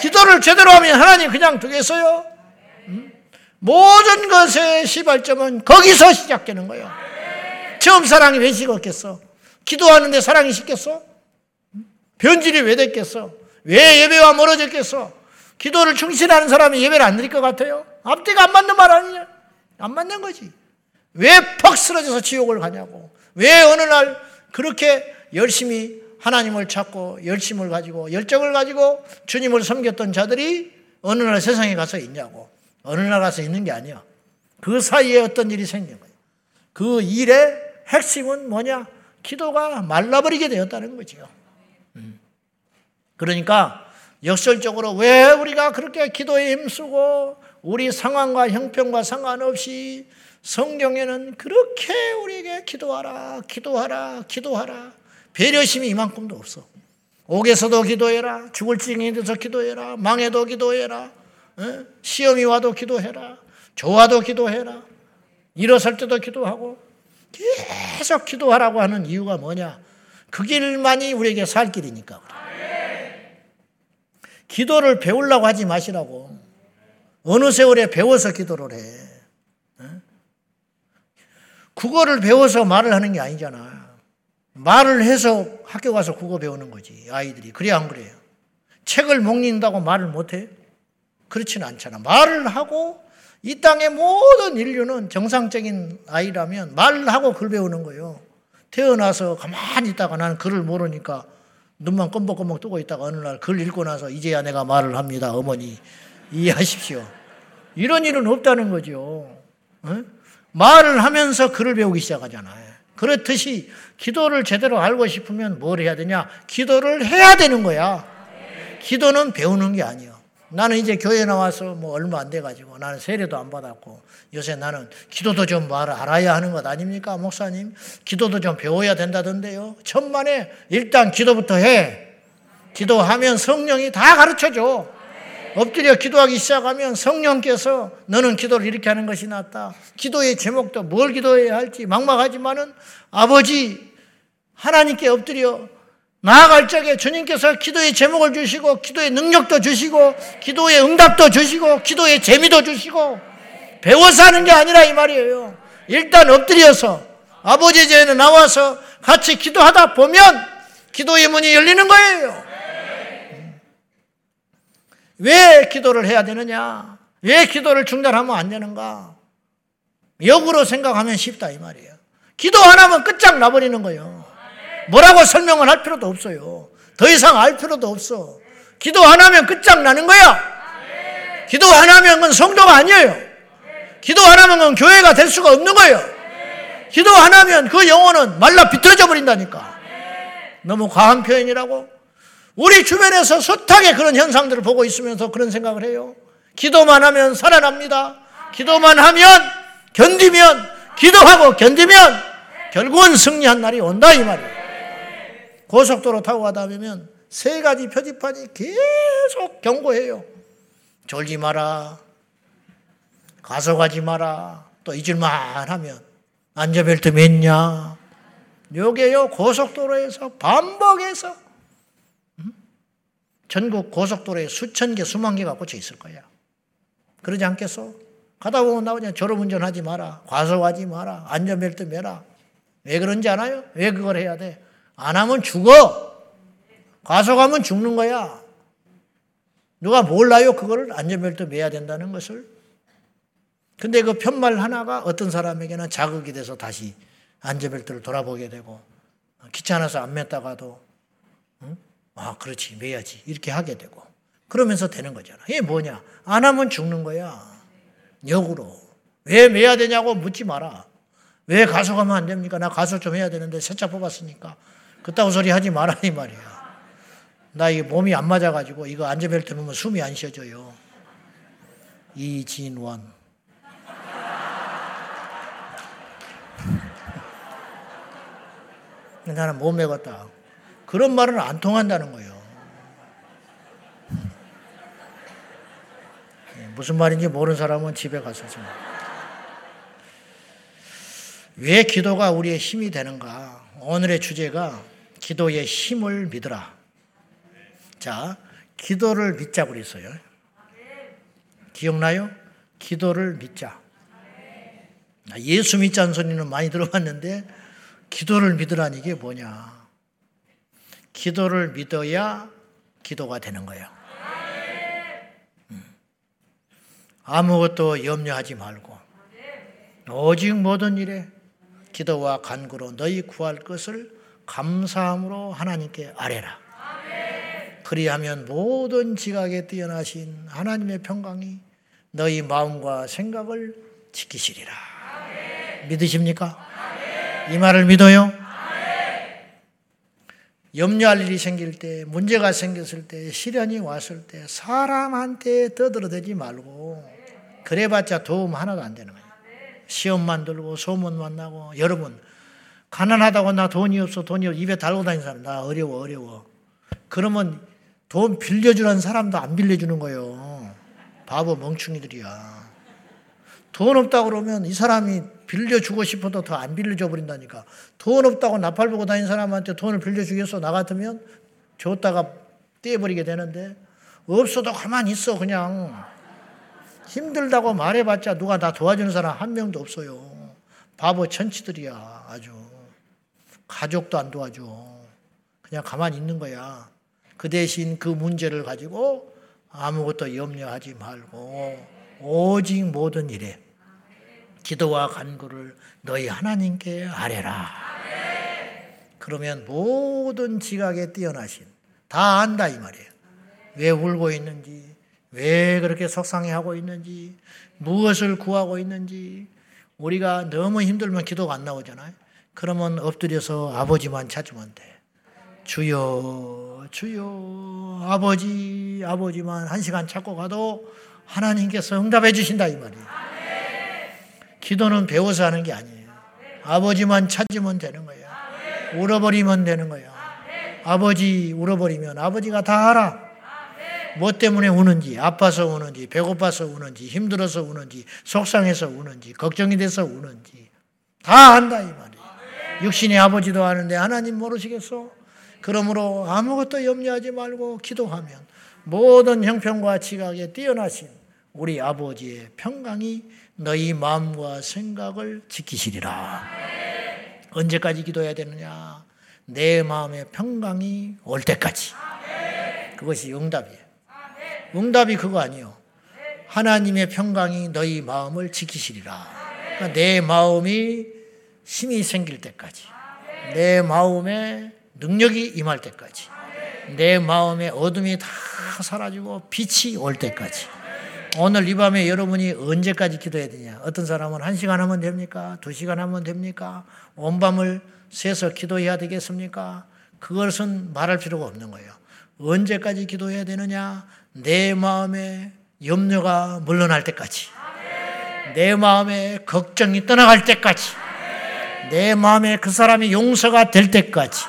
[SPEAKER 1] 기도를 제대로 하면 하나님 그냥 두겠어요? 모든 것의 시발점은 거기서 시작되는 거예요. 처음 사랑이 왜 식었겠어? 기도하는데 사랑이 식겠어? 변질이 왜 됐겠어? 왜 예배와 멀어졌겠어? 기도를 충실하는 사람이 예배를 안 드릴 것 같아요? 앞뒤가 안 맞는 말 아니냐? 안 맞는 거지. 왜 퍽 쓰러져서 지옥을 가냐고. 왜 어느 날 그렇게 열심히 하나님을 찾고 열심을 가지고 열정을 가지고 주님을 섬겼던 자들이 어느 날 세상에 가서 있냐고. 어느 날 가서 있는 게 아니야. 그 사이에 어떤 일이 생긴 거예요. 그 일의 핵심은 뭐냐? 기도가 말라버리게 되었다는 거죠. 음. 그러니까 역설적으로 왜 우리가 그렇게 기도에 힘쓰고 우리 상황과 형편과 상관없이 성경에는 그렇게 우리에게 기도하라, 기도하라, 기도하라. 배려심이 이만큼도 없어. 옥에서도 기도해라. 죽을 징에 대해서 기도해라. 망해도 기도해라. 시험이 와도 기도해라. 좋아도 기도해라. 일어설 때도 기도하고 계속 기도하라고 하는 이유가 뭐냐? 그 길만이 우리에게 살 길이니까. 기도를 배우려고 하지 마시라고. 어느 세월에 배워서 기도를 해. 국어를 배워서 말을 하는 게 아니잖아. 말을 해서 학교 가서 국어 배우는 거지, 아이들이. 그래, 안 그래요? 책을 먹는다고 말을 못해? 그렇지는 않잖아. 말을 하고 이 땅의 모든 인류는 정상적인 아이라면 말을 하고 글 배우는 거예요. 태어나서 가만히 있다가 나는 글을 모르니까 눈만 껌뻑껌뻑 뜨고 있다가 어느 날 글 읽고 나서 이제야 내가 말을 합니다. 어머니 이해하십시오. 이런 일은 없다는 거죠. 어? 말을 하면서 글을 배우기 시작하잖아요. 그렇듯이 기도를 제대로 알고 싶으면 뭘 해야 되냐? 기도를 해야 되는 거야. 기도는 배우는 게 아니야. 나는 이제 교회 나와서 뭐 얼마 안 돼가지고 나는 세례도 안 받았고 요새 나는 기도도 좀 알아야 하는 것 아닙니까, 목사님? 기도도 좀 배워야 된다던데요. 천만에 일단 기도부터 해. 기도하면 성령이 다 가르쳐 줘. 엎드려 기도하기 시작하면 성령께서 너는 기도를 이렇게 하는 것이 낫다. 기도의 제목도 뭘 기도해야 할지 막막하지만은 아버지 하나님께 엎드려 나아갈 적에 주님께서 기도의 제목을 주시고 기도의 능력도 주시고 기도의 응답도 주시고 기도의 재미도 주시고 배워서 하는 게 아니라 이 말이에요. 일단 엎드려서 아버지 제에 나와서 같이 기도하다 보면 기도의 문이 열리는 거예요. 왜 기도를 해야 되느냐? 왜 기도를 중단하면 안 되는가? 역으로 생각하면 쉽다 이 말이에요. 기도 안 하면 끝장 나버리는 거예요. 뭐라고 설명을 할 필요도 없어요. 더 이상 알 필요도 없어. 기도 안 하면 끝장 나는 거야. 기도 안 하면 그건 성도가 아니에요. 기도 안 하면 그건 교회가 될 수가 없는 거예요. 기도 안 하면 그 영혼은 말라 비틀어져 버린다니까. 너무 과한 표현이라고? 우리 주변에서 숱하게 그런 현상들을 보고 있으면서 그런 생각을 해요. 기도만 하면 살아납니다. 기도만 하면 견디면 기도하고 견디면 결국은 승리한 날이 온다 이 말이에요. 고속도로 타고 가다 보면 세 가지 표지판이 계속 경고해요. 졸지 마라. 가서가지 마라. 또 잊을만 하면 안전벨트 맸냐. 요게요 고속도로에서 반복해서 음? 전국 고속도로에 수천 개, 수만 개가 꽂혀 있을 거야. 그러지 않겠어? 가다 보면 나오냐. 졸음운전하지 마라. 과속하지 마라. 안전벨트 매라. 왜 그런지 알아요? 왜 그걸 해야 돼? 안 하면 죽어. 과속하면 죽는 거야. 누가 몰라요? 그거를 안전벨트 매야 된다는 것을. 근데 그 편말 하나가 어떤 사람에게는 자극이 돼서 다시 안전벨트를 돌아보게 되고 귀찮아서 안 맸다가도 응? 아 그렇지 매야지 이렇게 하게 되고 그러면서 되는 거잖아. 이게 뭐냐? 안 하면 죽는 거야. 역으로. 왜 매야 되냐고 묻지 마라. 왜 가속하면 안 됩니까? 나 가속 좀 해야 되는데 세차 뽑았으니까. 그따구 소리 하지 마라 이 말이야. 나이 몸이 안 맞아가지고 이거 안전벨트 넣으면 숨이 안 쉬어져요. 이진원. *laughs* 나는 못 먹었다. 그런 말은 안 통한다는 거예요. 예, 무슨 말인지 모르는 사람은 집에 가서 좀. 왜 기도가 우리의 힘이 되는가? 오늘의 주제가 기도의 힘을 믿으라. 자, 기도를 믿자 그랬어요. 기억나요? 기도를 믿자. 예수 믿자는 소리는 많이 들어봤는데 기도를 믿으라는 이게 뭐냐? 기도를 믿어야 기도가 되는 거예요. 음. 아무것도 염려하지 말고 오직 모든 일에 기도와 간구로 너희 구할 것을 감사함으로 하나님께 아뢰라. 그리하면 모든 지각에 뛰어나신 하나님의 평강이 너희 마음과 생각을 지키시리라. 믿으십니까? 이 말을 믿어요? 염려할 일이 생길 때, 문제가 생겼을 때, 시련이 왔을 때, 사람한테 떠들어대지 말고, 그래봤자 도움 하나도 안 되는 거예요. 시험만 들고, 소문만 나고, 여러분, 가난하다고 나 돈이 없어, 돈이 없어, 입에 달고 다니는 사람, 나 어려워, 어려워. 그러면 돈 빌려주는 사람도 안 빌려주는 거예요. 바보 멍충이들이야. 돈 없다 그러면 이 사람이 빌려주고 싶어도 더 안 빌려줘 버린다니까. 돈 없다고 나팔 보고 다니는 사람한테 돈을 빌려주겠어? 나 같으면 줬다가 떼버리게 되는데 없어도 가만히 있어 그냥. 힘들다고 말해봤자 누가 나 도와주는 사람 한 명도 없어요. 바보 천치들이야 아주. 가족도 안 도와줘. 그냥 가만히 있는 거야. 그 대신 그 문제를 가지고 아무것도 염려하지 말고 오직 모든 일에 기도와 간구를 너희 하나님께 아뢰라. 그러면 모든 지각에 뛰어나신 다 안다 이 말이에요. 왜 울고 있는지, 왜 그렇게 속상해하고 있는지, 무엇을 구하고 있는지 우리가 너무 힘들면 기도가 안 나오잖아요. 그러면 엎드려서 아버지만 찾으면 돼. 주여, 주여, 아버지, 아버지만 한 시간 찾고 가도 하나님께서 응답해 주신다 이 말이에요. 기도는 배워서 하는 게 아니에요. 아버지만 찾으면 되는 거예요. 울어버리면 되는 거예요. 아버지 울어버리면 아버지가 다 알아. 뭐 때문에 우는지, 아파서 우는지, 배고파서 우는지, 힘들어서 우는지, 속상해서 우는지, 걱정이 돼서 우는지 다 안다 이 말이에요. 육신의 아버지도 아는데 하나님 모르시겠어? 그러므로 아무것도 염려하지 말고 기도하면 모든 형편과 지각에 뛰어나신 우리 아버지의 평강이 너희 마음과 생각을 지키시리라. 언제까지 기도해야 되느냐? 내 마음의 평강이 올 때까지. 그것이 응답이에요. 응답이 그거 아니요. 하나님의 평강이 너희 마음을 지키시리라. 그러니까 내 마음이 힘이 생길 때까지. 내 마음에 능력이 임할 때까지. 내 마음의 어둠이 다 사라지고 빛이 올 때까지. 오늘 이 밤에 여러분이 언제까지 기도해야 되냐? 어떤 사람은 한 시간 하면 됩니까? 두 시간 하면 됩니까? 온 밤을 새서 기도해야 되겠습니까? 그것은 말할 필요가 없는 거예요. 언제까지 기도해야 되느냐? 내 마음에 염려가 물러날 때까지. 내 마음에 걱정이 떠나갈 때까지 내 마음에 그 사람이 용서가 될 때까지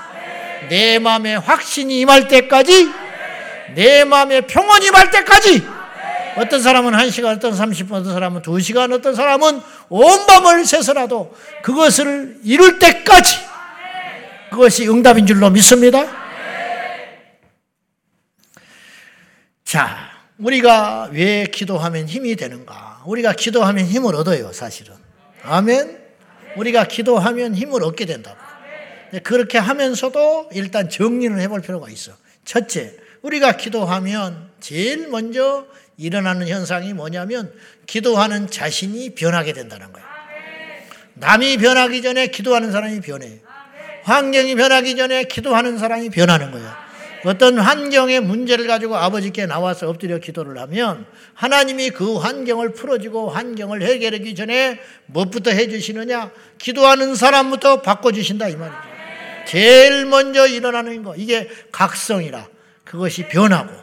[SPEAKER 1] 내 마음에 확신이 임할 때까지 내 마음에 평온이 임할 때까지 어떤 사람은 1시간, 어떤 30분, 어떤 사람은 2시간, 어떤 사람은 온 밤을 새서라도 그것을 이룰 때까지 그것이 응답인 줄로 믿습니다. 자, 우리가 왜 기도하면 힘이 되는가? 우리가 기도하면 힘을 얻어요, 사실은. 아멘. 우리가 기도하면 힘을 얻게 된다고. 그렇게 하면서도 일단 정리를 해볼 필요가 있어. 첫째, 우리가 기도하면 제일 먼저 일어나는 현상이 뭐냐면 기도하는 자신이 변하게 된다는 거예요. 남이 변하기 전에 기도하는 사람이 변해. 환경이 변하기 전에 기도하는 사람이 변하는 거예요. 어떤 환경의 문제를 가지고 아버지께 나와서 엎드려 기도를 하면 하나님이 그 환경을 풀어주고 환경을 해결하기 전에 무엇부터 해주시느냐? 기도하는 사람부터 바꿔주신다 이 말이죠. 제일 먼저 일어나는 거 이게 각성이라 그것이 변하고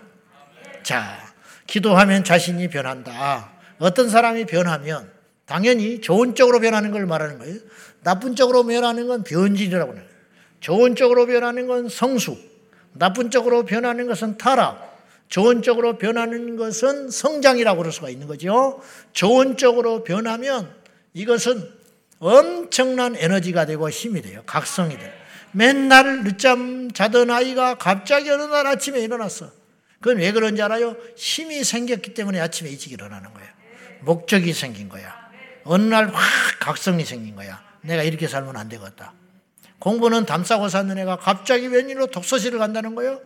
[SPEAKER 1] 자 기도하면 자신이 변한다. 어떤 사람이 변하면 당연히 좋은 쪽으로 변하는 걸 말하는 거예요. 나쁜 쪽으로 변하는 건 변질이라고 해요. 좋은 쪽으로 변하는 건 성숙, 나쁜 쪽으로 변하는 것은 타락, 좋은 쪽으로 변하는 것은 성장이라고 그럴 수가 있는 거죠. 좋은 쪽으로 변하면 이것은 엄청난 에너지가 되고 힘이 돼요. 각성이 돼요. 맨날 늦잠 자던 아이가 갑자기 어느 날 아침에 일어났어. 그건 왜 그런지 알아요? 힘이 생겼기 때문에 아침에 일찍 일어나는 거예요. 목적이 생긴 거야. 어느 날 확 각성이 생긴 거야. 내가 이렇게 살면 안 되겠다. 공부는 담싸고 사는 애가 갑자기 웬일로 독서실을 간다는 거예요?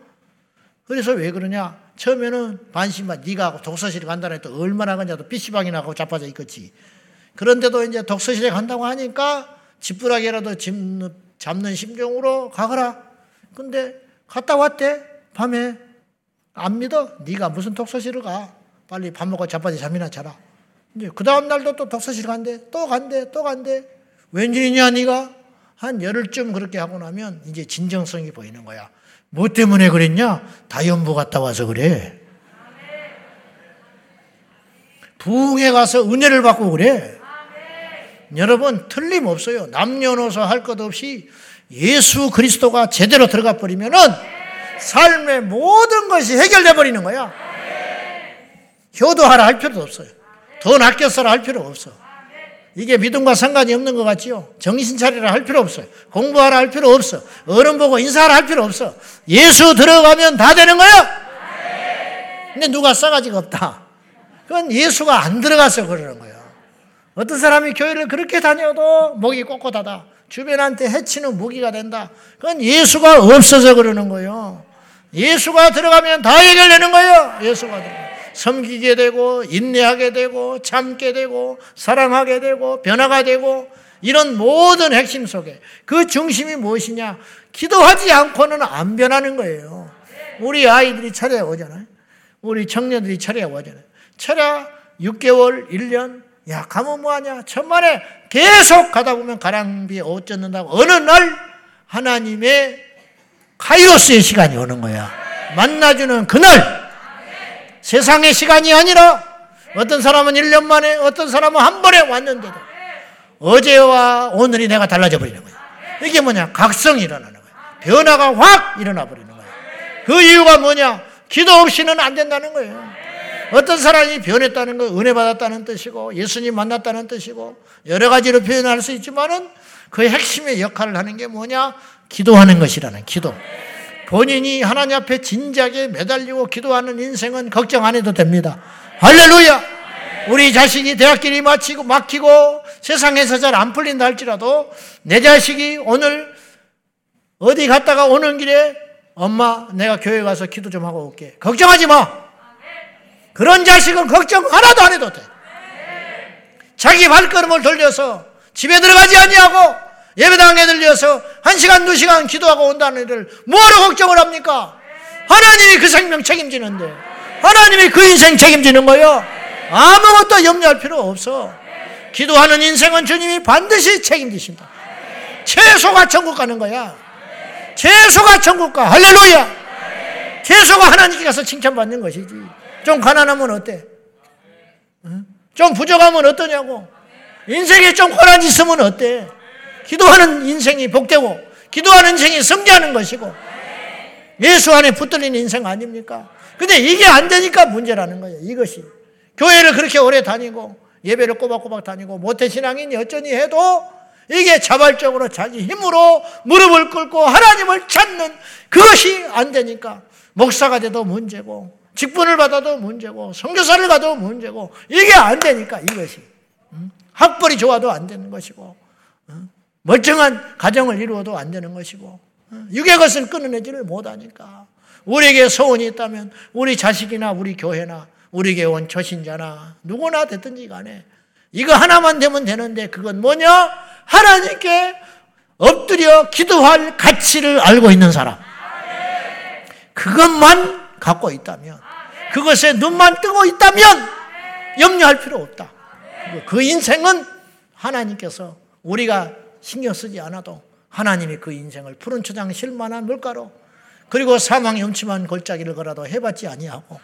[SPEAKER 1] 그래서 왜 그러냐? 처음에는 반신반 네가 독서실에 간다는 애도 얼마나 가냐도 PC방이나 하고 자빠져 있겠지. 그런데도 이제 독서실에 간다고 하니까 지푸라기라도 잡는 심정으로 가거라. 근데 갔다 왔대. 밤에 안 믿어? 네가 무슨 독서실을 가? 빨리 밥 먹고 자빠지 잠이나 자라. 이제 그 다음 날도 또 독서실 간대. 또 간대. 또 간대. 왠지냐 네가? 한 열흘쯤 그렇게 하고 나면 이제 진정성이 보이는 거야. 뭐 때문에 그랬냐? 다연부 갔다 와서 그래. 부흥에 가서 은혜를 받고 그래. 여러분 틀림없어요. 남녀노소 할 것 없이 예수 그리스도가 제대로 들어가 버리면은 삶의 모든 것이 해결돼 버리는 거야. 효도하라 할 필요도 없어요. 돈 아껴 써라 할 필요 없어. 이게 믿음과 상관이 없는 것 같지요? 정신 차리라 할 필요 없어요. 공부하라 할 필요 없어. 어른 보고 인사하라 할 필요 없어. 예수 들어가면 다 되는 거야. 근데 누가 싸가지가 없다. 그건 예수가 안 들어가서 그러는 거예요. 어떤 사람이 교회를 그렇게 다녀도 목이 꼿꼿하다. 주변한테 해치는 무기가 된다. 그건 예수가 없어서 그러는 거예요. 예수가 들어가면 다 해결되는 거예요. 예수가 들어가면. 섬기게 되고, 인내하게 되고, 참게 되고, 사랑하게 되고, 변화가 되고, 이런 모든 핵심 속에 그 중심이 무엇이냐? 기도하지 않고는 안 변하는 거예요. 우리 아이들이 차례 오잖아요. 우리 청년들이 차례 오잖아요. 차례 6개월, 1년, 야, 가면 뭐하냐? 천만에 계속 가다 보면 가랑비에 옷 젖는다고 어느 날 하나님의 카이로스의 시간이 오는 거야. 만나주는 그날. 세상의 시간이 아니라 어떤 사람은 1년 만에 어떤 사람은 한 번에 왔는데도 어제와 오늘이 내가 달라져 버리는 거야. 이게 뭐냐? 각성이 일어나는 거야. 변화가 확 일어나 버리는 거야. 그 이유가 뭐냐? 기도 없이는 안 된다는 거예요. 어떤 사람이 변했다는 거 은혜 받았다는 뜻이고 예수님 만났다는 뜻이고 여러 가지로 표현할 수 있지만은 그 핵심의 역할을 하는 게 뭐냐? 기도하는 것이라는 기도. 본인이 하나님 앞에 진지하게 매달리고 기도하는 인생은 걱정 안 해도 됩니다. 할렐루야! 우리 자식이 대학길이 마치고 막히고 세상에서 잘 안 풀린다 할지라도 내 자식이 오늘 어디 갔다가 오는 길에 엄마 내가 교회 가서 기도 좀 하고 올게. 걱정하지 마. 그런 자식은 걱정 하나도 안 해도 돼. 자기 발걸음을 돌려서 집에 들어가지 아니하고 예배당에 들려서 한 시간, 두 시간 기도하고 온다는 일을 뭐하러 걱정을 합니까? 하나님이 그 생명 책임지는데. 하나님이 그 인생 책임지는 거요. 아무것도 염려할 필요 없어. 기도하는 인생은 주님이 반드시 책임지신다. 최소가 천국 가는 거야. 최소가 천국 가. 할렐루야. 최소가 하나님께 가서 칭찬받는 것이지. 좀 가난하면 어때? 좀 부족하면 어떠냐고. 인생에 좀 고난이 있으면 어때? 기도하는 인생이 복되고, 기도하는 인생이 성장하는 것이고, 예수 안에 붙들리는 인생 아닙니까? 근데 이게 안 되니까 문제라는 거예요, 이것이. 교회를 그렇게 오래 다니고, 예배를 꼬박꼬박 다니고, 모태신앙인이 어쩌니 해도, 이게 자발적으로 자기 힘으로 무릎을 꿇고 하나님을 찾는 그것이 안 되니까, 목사가 돼도 문제고, 직분을 받아도 문제고, 성교사를 가도 문제고, 이게 안 되니까, 이것이. 학벌이 좋아도 안 되는 것이고, 멀쩡한 가정을 이루어도 안 되는 것이고, 육의 것을 끊어내지를 못하니까, 우리에게 소원이 있다면, 우리 자식이나 우리 교회나, 우리에게 온 초신자나, 누구나 됐든지 간에, 이거 하나만 되면 되는데, 그건 뭐냐? 하나님께 엎드려 기도할 가치를 알고 있는 사람. 그것만 갖고 있다면, 그것에 눈만 뜨고 있다면, 염려할 필요 없다. 그 인생은 하나님께서 우리가 신경 쓰지 않아도 하나님이 그 인생을 푸른 초장 실만한 물가로 그리고 사망의 음침한 골짜기를 걸어도 해봤지 아니하고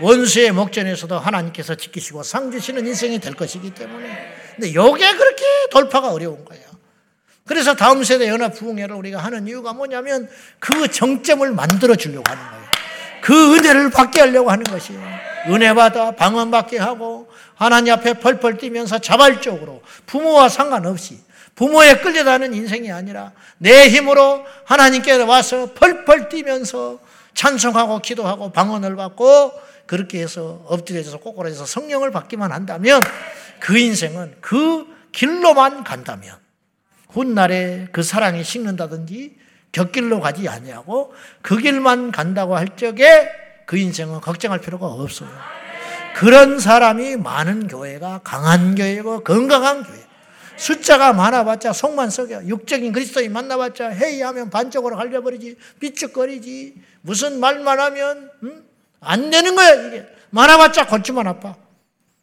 [SPEAKER 1] 원수의 목전에서도 하나님께서 지키시고 상 주시는 인생이 될 것이기 때문에 근데 요게 그렇게 돌파가 어려운 거예요. 그래서 다음 세대 연합 부흥회를 우리가 하는 이유가 뭐냐면 그 정점을 만들어 주려고 하는 거예요. 그 은혜를 받게 하려고 하는 것이에요. 은혜 받아 방언 받게 하고 하나님 앞에 펄펄 뛰면서 자발적으로 부모와 상관없이 부모에 끌려다는 인생이 아니라 내 힘으로 하나님께 와서 펄펄 뛰면서 찬송하고 기도하고 방언을 받고 그렇게 해서 엎드려져서 꼬꾸라져서 성령을 받기만 한다면 그 인생은 그 길로만 간다면 훗날에 그 사랑이 식는다든지 곁길로 가지 아니하고 그 길만 간다고 할 적에 그 인생은 걱정할 필요가 없어요. 그런 사람이 많은 교회가 강한 교회고 건강한 교회. 숫자가 많아봤자 속만 썩여. 육적인 그리스도인 만나봤자 회의하면 반쪽으로 갈려버리지. 삐죽거리지. 무슨 말만 하면 음? 안 되는 거야 이게. 많아봤자 골치만 아파.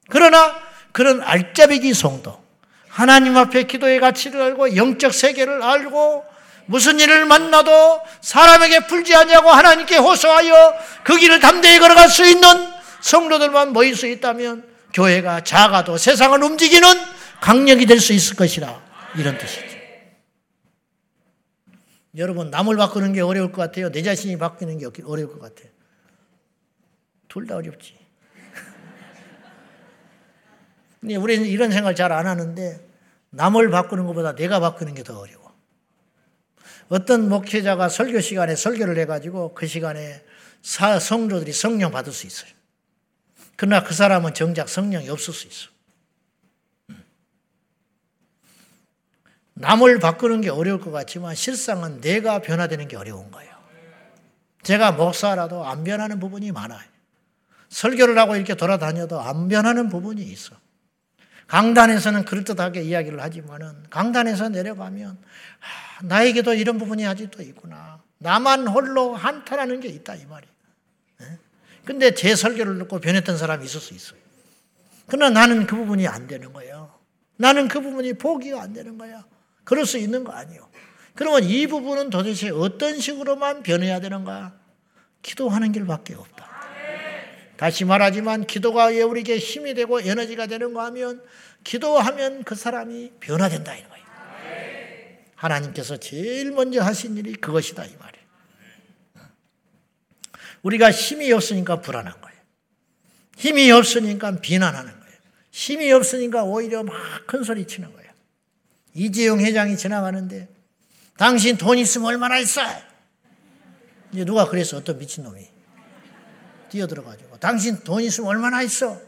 [SPEAKER 1] 그러나 그런 알짜배기 성도. 하나님 앞에 기도의 가치를 알고 영적 세계를 알고 무슨 일을 만나도 사람에게 풀지 않냐고 하나님께 호소하여 그 길을 담대히 걸어갈 수 있는 성도들만 모일 수 있다면 교회가 작아도 세상을 움직이는 강력이 될 수 있을 것이라 이런 뜻이죠. 여러분 남을 바꾸는 게 어려울 것 같아요. 내 자신이 바뀌는 게 어려울 것 같아요. 둘 다 어렵지. *laughs* 근데 우리는 이런 생각 잘안 하는데 남을 바꾸는 것보다 내가 바꾸는 게 더 어려워. 어떤 목회자가 설교 시간에 설교를 해가지고 그 시간에 성도들이 성령 받을 수 있어요. 그러나 그 사람은 정작 성령이 없을 수 있어. 음. 남을 바꾸는 게 어려울 것 같지만 실상은 내가 변화되는 게 어려운 거예요. 제가 목사라도 안 변하는 부분이 많아요. 설교를 하고 이렇게 돌아다녀도 안 변하는 부분이 있어. 강단에서는 그럴듯하게 이야기를 하지만은 강단에서 내려가면 아, 나에게도 이런 부분이 아직도 있구나. 나만 홀로 한탄하는 게 있다 이 말이에요. 예? 근데 제 설교를 듣고 변했던 사람이 있을 수 있어요. 그러나 나는 그 부분이 안 되는 거예요. 나는 그 부분이 포기가 안 되는 거야. 그럴 수 있는 거 아니에요. 그러면 이 부분은 도대체 어떤 식으로만 변해야 되는가? 기도하는 길밖에 없다. 다시 말하지만 기도가 우리에게 힘이 되고 에너지가 되는 거 하면 기도하면 그 사람이 변화된다 이 거예요. 하나님께서 제일 먼저 하신 일이 그것이다 이 말이에요. 우리가 힘이 없으니까 불안한 거예요. 힘이 없으니까 비난하는 거예요. 힘이 없으니까 오히려 막 큰 소리 치는 거예요. 이재용 회장이 지나가는데 당신 돈 있으면 얼마나 있어? 이제 누가 그랬어? 어떤 미친놈이. 뛰어들어가지고. 당신 돈 있으면 얼마나 있어?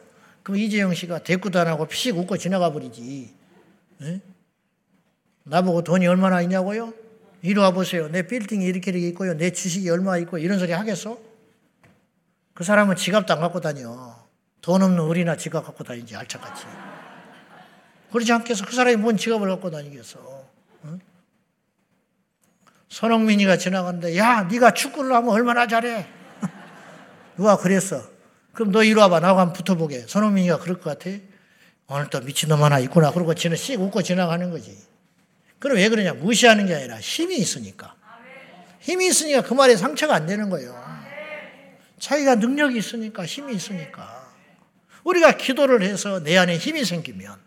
[SPEAKER 1] 그럼 이재영 씨가 대꾸도 안 하고 피식 웃고 지나가 버리지. 에? 나보고 돈이 얼마나 있냐고요? 이리 와 보세요. 내 빌딩이 이렇게 이렇게 있고요. 내 주식이 얼마 있고 이런 소리 하겠어? 그 사람은 지갑도 안 갖고 다녀. 돈 없는 어리나 지갑 갖고 다니지 알차같이. 그러지 않겠어? 그 사람이 뭔 지갑을 갖고 다니겠어? 응? 손흥민이가 지나갔는데 야 네가 축구를 하면 얼마나 잘해? *laughs* 누가 그랬어? 그럼 너 이리 와봐. 나하고 한번 붙어보게. 손흥민이가 그럴 것 같아? 오늘 또 미친놈 하나 있구나. 그러고 지나 씩 웃고 지나가는 거지. 그럼 왜 그러냐? 무시하는 게 아니라 힘이 있으니까. 힘이 있으니까 그 말에 상처가 안 되는 거예요. 자기가 능력이 있으니까, 힘이 있으니까. 우리가 기도를 해서 내 안에 힘이 생기면,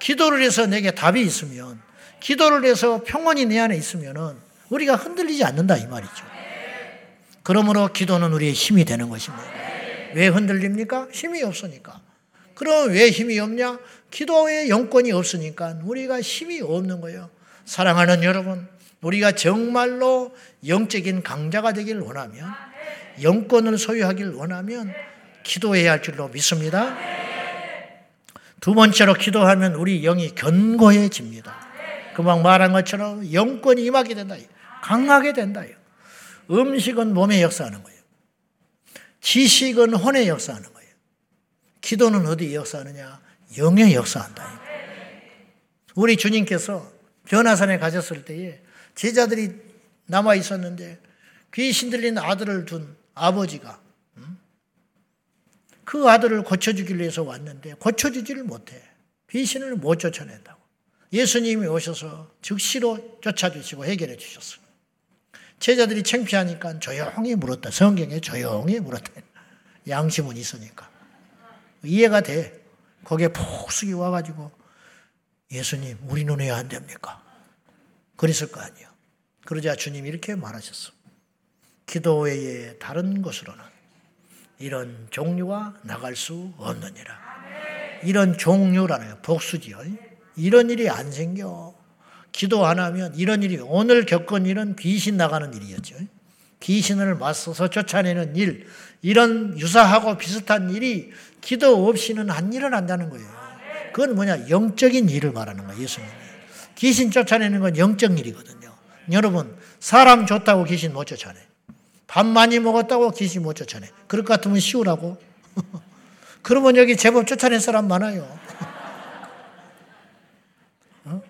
[SPEAKER 1] 기도를 해서 내게 답이 있으면, 기도를 해서 평온이 내 안에 있으면은 우리가 흔들리지 않는다 이 말이죠. 그러므로 기도는 우리의 힘이 되는 것입니다. 왜 흔들립니까? 힘이 없으니까. 그럼 왜 힘이 없냐? 기도의 영권이 없으니까 우리가 힘이 없는 거예요. 사랑하는 여러분, 우리가 정말로 영적인 강자가 되길 원하면, 영권을 소유하길 원하면 기도해야 할 줄로 믿습니다. 두 번째로 기도하면 우리 영이 견고해집니다. 금방 말한 것처럼 영권이 임하게 된다. 강하게 된다. 음식은 몸에 역사하는 거예요. 지식은 혼에 역사하는 거예요. 기도는 어디에 역사하느냐? 영에 역사한다. 우리 주님께서 변화산에 가셨을 때에 제자들이 남아 있었는데 귀신 들린 아들을 둔 아버지가 그 아들을 고쳐주기 위해서 왔는데 고쳐주지를 못해. 귀신을 못 쫓아낸다고. 예수님이 오셔서 즉시로 쫓아주시고 해결해 주셨어요. 제자들이 창피하니까 조용히 물었다. 성경에 조용히 물었다. 양심은 있으니까. 이해가 돼. 거기에 푹 숙이 와가지고 예수님, 우리 눈에 안 됩니까? 그랬을 거 아니에요. 그러자 주님이 이렇게 말하셨어. 기도 외에 다른 것으로는 이런 종류가 나갈 수 없느니라. 이런 종류라는 복수지요. 이런 일이 안 생겨. 기도 안 하면 이런 일이 오늘 겪은 일은 귀신 나가는 일이었죠. 귀신을 맞서서 쫓아내는 일, 이런 유사하고 비슷한 일이 기도 없이는 안 일어난다는 거예요. 그건 뭐냐? 영적인 일을 말하는 거예요, 예수님이. 귀신 쫓아내는 건 영적 일이거든요. 여러분, 사람 좋다고 귀신 못 쫓아내. 밥 많이 먹었다고 귀신 못 쫓아내. 그럴 것 같으면 쉬우라고. *laughs* 그러면 여기 제법 쫓아낸 사람 많아요. *laughs* 어?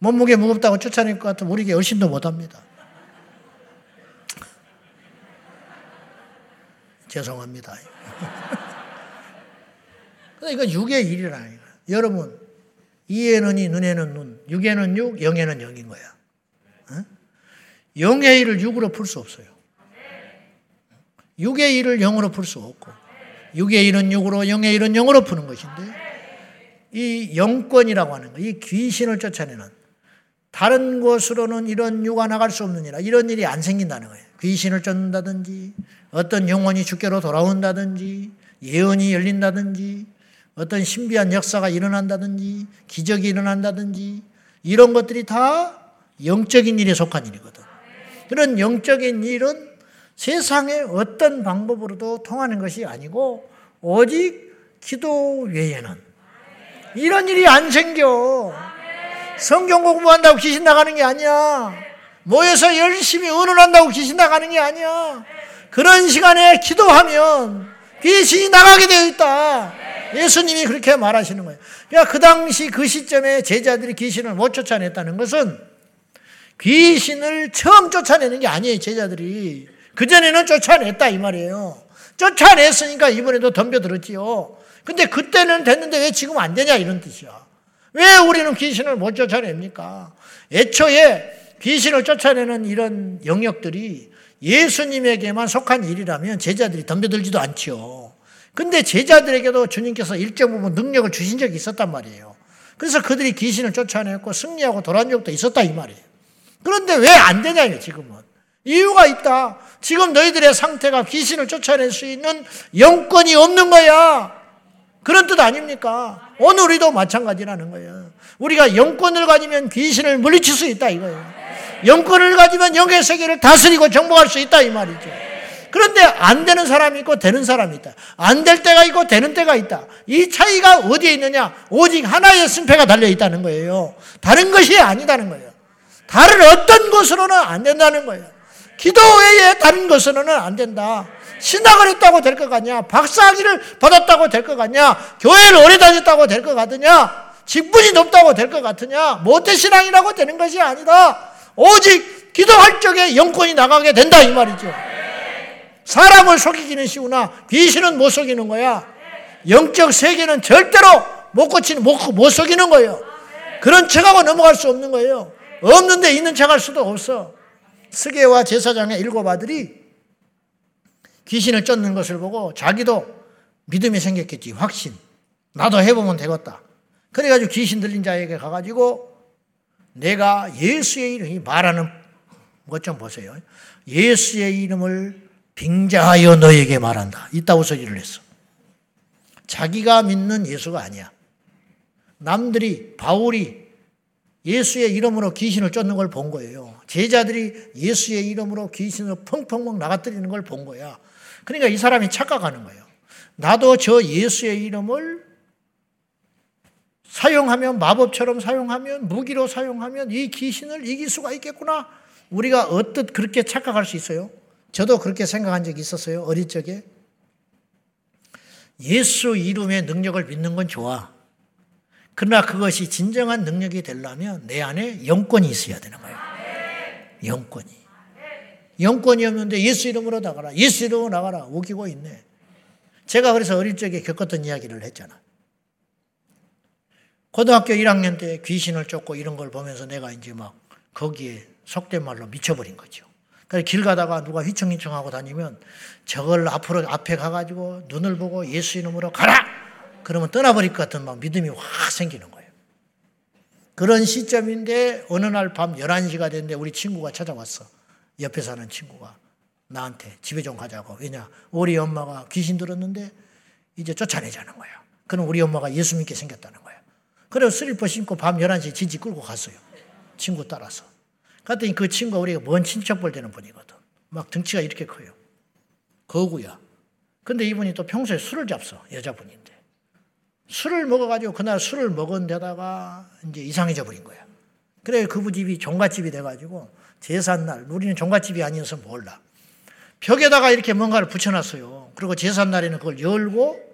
[SPEAKER 1] 몸무게 무겁다고 쫓아낼 것 같으면 우리에게 얼씬도 못 합니다. *laughs* 죄송합니다. 이건 육의 일이라니까. 여러분, 이에는 이, 눈에는 눈, 육에는 육, 영에는 영인 거야. 어? 영의 일을 육으로 풀 수 없어요. 육의 일을 영으로 풀 수 없고, 육의 일은 육으로, 영의 일은 영으로 푸는 것인데, 이 영권이라고 하는 거, 이 귀신을 쫓아내는 다른 곳으로는 이런 유가 나갈 수 없느니라. 이런 일이 안 생긴다는 거예요. 귀신을 쫓는다든지, 어떤 영혼이 주께로 돌아온다든지, 예언이 열린다든지, 어떤 신비한 역사가 일어난다든지, 기적이 일어난다든지, 이런 것들이 다 영적인 일에 속한 일이거든. 그런 영적인 일은 세상의 어떤 방법으로도 통하는 것이 아니고, 오직 기도 외에는 이런 일이 안 생겨. 성경 공부한다고 귀신 나가는 게 아니야. 모여서 열심히 의논한다고 귀신 나가는 게 아니야. 그런 시간에 기도하면 귀신이 나가게 되어 있다. 예수님이 그렇게 말하시는 거예요. 그러니까 그 당시 그 시점에 제자들이 귀신을 못 쫓아냈다는 것은 귀신을 처음 쫓아내는 게 아니에요, 제자들이. 그전에는 쫓아냈다, 이 말이에요. 쫓아냈으니까 이번에도 덤벼들었지요. 근데 그때는 됐는데 왜 지금 안 되냐, 이런 뜻이야. 왜 우리는 귀신을 못 쫓아냅니까? 애초에 귀신을 쫓아내는 이런 영역들이 예수님에게만 속한 일이라면 제자들이 덤벼들지도 않지요. 근데 제자들에게도 주님께서 일정 부분 능력을 주신 적이 있었단 말이에요. 그래서 그들이 귀신을 쫓아냈고 승리하고 돌아온 적도 있었다 이 말이에요. 그런데 왜 안 되냐 지금은. 이유가 있다. 지금 너희들의 상태가 귀신을 쫓아낼 수 있는 영권이 없는 거야. 그런 뜻 아닙니까? 오늘 우리도 마찬가지라는 거예요. 우리가 영권을 가지면 귀신을 물리칠 수 있다 이거예요. 영권을 가지면 영의 세계를 다스리고 정복할 수 있다 이 말이죠. 그런데 안 되는 사람이 있고 되는 사람이 있다. 안 될 때가 있고 되는 때가 있다. 이 차이가 어디에 있느냐? 오직 하나의 승패가 달려 있다는 거예요. 다른 것이 아니다는 거예요. 다른 어떤 것으로는 안 된다는 거예요. 기도 외에 다른 것으로는 안 된다. 신학을 했다고 될 것 같냐? 박사학위를 받았다고 될 것 같냐? 교회를 오래 다녔다고 될 것 같으냐? 직분이 높다고 될 것 같으냐? 모태신앙이라고 되는 것이 아니다. 오직 기도할 적에 영권이 나가게 된다 이 말이죠. 사람을 속이기는 쉬우나 귀신은 못 속이는 거야. 영적 세계는 절대로 못 고치는 못, 못 속이는 거예요. 그런 척하고 넘어갈 수 없는 거예요. 없는데 있는 척할 수도 없어. 스게와 제사장의 일곱 아들이 귀신을 쫓는 것을 보고 자기도 믿음이 생겼겠지 확신. 나도 해보면 되겠다. 그래가지고 귀신 들린 자에게 가가지고 내가 예수의 이름이 말하는 것 좀 보세요. 예수의 이름을 빙자하여 너에게 말한다. 이따고 소리를 했어. 자기가 믿는 예수가 아니야. 남들이 바울이 예수의 이름으로 귀신을 쫓는 걸 본 거예요. 제자들이 예수의 이름으로 귀신을 펑펑펑 나가뜨리는 걸 본 거야. 그러니까 이 사람이 착각하는 거예요. 나도 저 예수의 이름을 사용하면 마법처럼 사용하면 무기로 사용하면 이 귀신을 이길 수가 있겠구나. 우리가 어떻 그렇게 착각할 수 있어요? 저도 그렇게 생각한 적이 있었어요. 어릴 적에. 예수 이름의 능력을 믿는 건 좋아. 그러나 그것이 진정한 능력이 되려면 내 안에 영권이 있어야 되는 거예요. 영권이. 영권이 없는데 예수 이름으로 나가라. 예수 이름으로 나가라. 우기고 있네. 제가 그래서 어릴 적에 겪었던 이야기를 했잖아. 고등학교 1학년 때 귀신을 쫓고 이런 걸 보면서 내가 이제 막 거기에 속된 말로 미쳐버린 거죠. 그래서 길 가다가 누가 휘청휘청하고 다니면 저걸 앞으로 앞에 가가지고 눈을 보고 예수 이름으로 가라! 그러면 떠나버릴 것 같은 막 믿음이 확 생기는 거예요. 그런 시점인데 어느 날 밤 11시가 됐는데 우리 친구가 찾아왔어. 옆에 사는 친구가 나한테 집에 좀 가자고. 왜냐? 우리 엄마가 귀신 들었는데 이제 쫓아내자는 거야. 그럼 우리 엄마가 예수 믿게 생겼다는 거야. 그래서 슬리퍼 신고 밤 11시에 진지 끌고 갔어요. 친구 따라서. 갔더니 그 친구가 우리가 먼 친척벌 되는 분이거든. 막 등치가 이렇게 커요. 거구야. 근데 이분이 또 평소에 술을 잡서, 여자분인데. 술을 먹어가지고 그날 술을 먹은 데다가 이제 이상해져 버린 거야. 그래 그부 집이 종갓집이 돼가지고 제삿날 우리는 종갓집이 아니어서 몰라. 벽에다가 이렇게 뭔가를 붙여놨어요. 그리고 제삿날에는 그걸 열고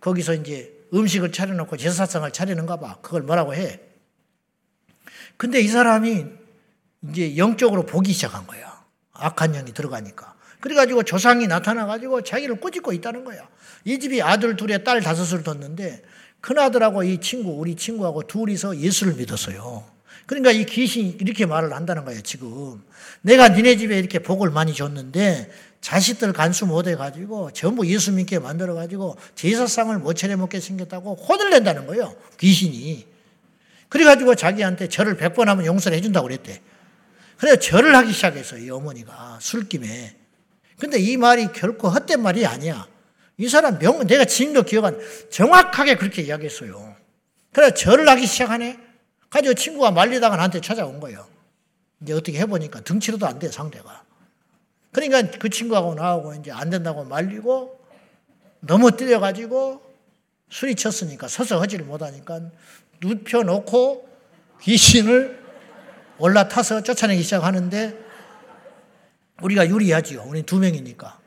[SPEAKER 1] 거기서 이제 음식을 차려놓고 제사상을 차리는가 봐. 그걸 뭐라고 해. 근데 이 사람이 이제 영적으로 보기 시작한 거야. 악한 영이 들어가니까. 그래가지고 조상이 나타나가지고 자기를 꼬집고 있다는 거야. 이 집이 아들 둘에 딸 다섯을 뒀는데 큰아들하고 이 친구, 우리 친구하고 둘이서 예수를 믿었어요. 그러니까 이 귀신이 이렇게 말을 한다는 거예요, 지금. 내가 니네 집에 이렇게 복을 많이 줬는데 자식들 간수 못해가지고 전부 예수 믿게 만들어가지고 제사상을 못 차려 먹게 생겼다고 혼을 낸다는 거예요, 귀신이. 그래가지고 자기한테 절을 100번 하면 용서를 해준다고 그랬대. 그래서 절을 하기 시작했어요, 이 어머니가 술김에. 근데 이 말이 결코 헛된 말이 아니야. 이 사람 명, 내가 지금도 기억한, 정확하게 그렇게 이야기했어요. 그래, 절을 하기 시작하네? 가지고 친구가 말리다가 나한테 찾아온 거예요. 이제 어떻게 해보니까 등치로도 안 돼, 상대가. 그러니까 그 친구하고 나하고 이제 안 된다고 말리고 뛰어가지고 술이 쳤으니까 서서 하지를 못하니까 눕혀 놓고 귀신을 올라타서 쫓아내기 시작하는데 우리가 유리하지요. 우리 두 명이니까.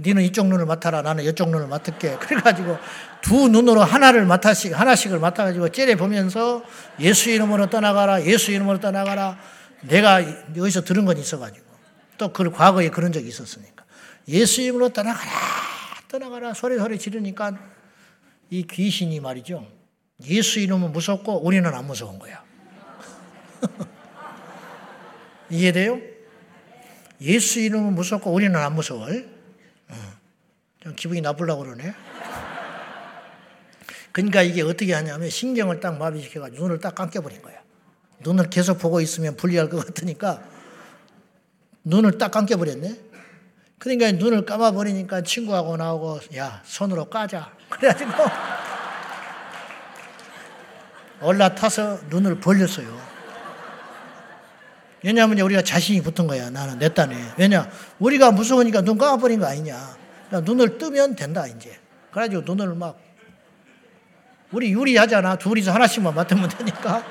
[SPEAKER 1] 니는 이쪽 눈을 맡아라. 나는 이쪽 눈을 맡을게. *laughs* 그래가지고 두 눈으로 하나를 맡아씩, 하나씩을 맡아가지고 째려 보면서 예수 이름으로 떠나가라. 예수 이름으로 떠나가라. 내가 여기서 들은 건 있어가지고. 또 그 과거에 그런 적이 있었으니까. 예수 이름으로 떠나가라. 떠나가라. 소리 소리 지르니까 이 귀신이 말이죠. 예수 이름은 무섭고 우리는 안 무서운 거야. *laughs* 이해돼요? 예수 이름은 무섭고 우리는 안 무서워. 좀 기분이 나쁘려고 그러네. 그러니까 이게 어떻게 하냐면 신경을 딱 마비시켜가지고 눈을 딱 감겨버린 거야. 눈을 계속 보고 있으면 불리할 것 같으니까 눈을 딱 감겨버렸네. 그러니까 눈을 감아버리니까 친구하고 나오고 야 손으로 까자. 그래가지고 *laughs* 올라타서 눈을 벌렸어요. 왜냐하면 우리가 자신이 붙은 거야. 나는 내 딴에. 왜냐? 우리가 무서우니까 눈 감아버린 거 아니냐. 그러니까 눈을 뜨면 된다, 이제. 그래가지고 눈을 막, 우리 유리하잖아. 둘이서 하나씩만 맡으면 되니까.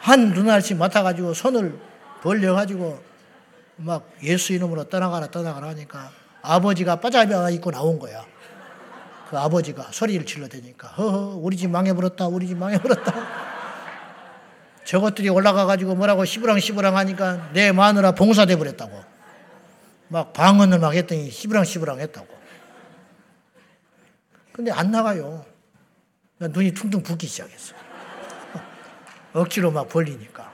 [SPEAKER 1] 한 눈알씩 맡아가지고 손을 벌려가지고 막 예수 이름으로 떠나가라, 떠나가라 하니까 아버지가 빠자비가 입고 나온 거야. 그 아버지가 소리를 질러대니까. 허허, 우리 집 망해버렸다, 우리 집 망해버렸다. 저것들이 올라가가지고 뭐라고 시부랑 시부랑 하니까 내 마누라 봉사돼 버렸다고. 막 방언을 막 했더니 시부랑 시부랑 했다고. 근데 안 나가요. 눈이 퉁퉁 붓기 시작했어. *laughs* 억지로 막 벌리니까.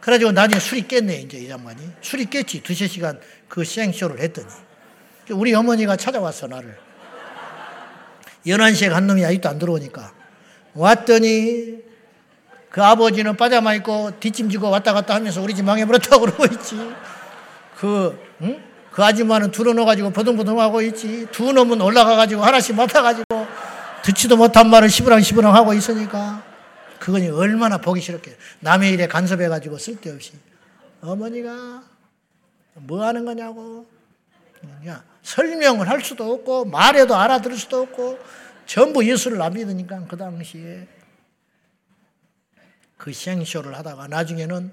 [SPEAKER 1] 그래가지고 나중에 술이 깼네, 이제 이 장관이. 술이 깼지. 두세 시간 그 시행쇼를 했더니. 우리 어머니가 찾아왔어, 나를. 11시에 간 놈이 아직도 안 들어오니까. 왔더니 그 아버지는 빠자마 있고 뒷짐지고 왔다 갔다 하면서 우리 집 망해버렸다고 그러고 있지. 그, 응? 그 아줌마는 들어넣어가지고 버둥버둥하고 있지. 두 놈은 올라가가지고 하나씩 맡아가지고 듣지도 못한 말을 시부랑 시부랑 하고 있으니까 그거니 얼마나 보기 싫었게 남의 일에 간섭해가지고 쓸데없이 어머니가 뭐 하는 거냐고 그냥 설명을 할 수도 없고 말해도 알아들을 수도 없고 전부 예수를 안 믿으니까 그 당시에 그 시행쇼를 하다가 나중에는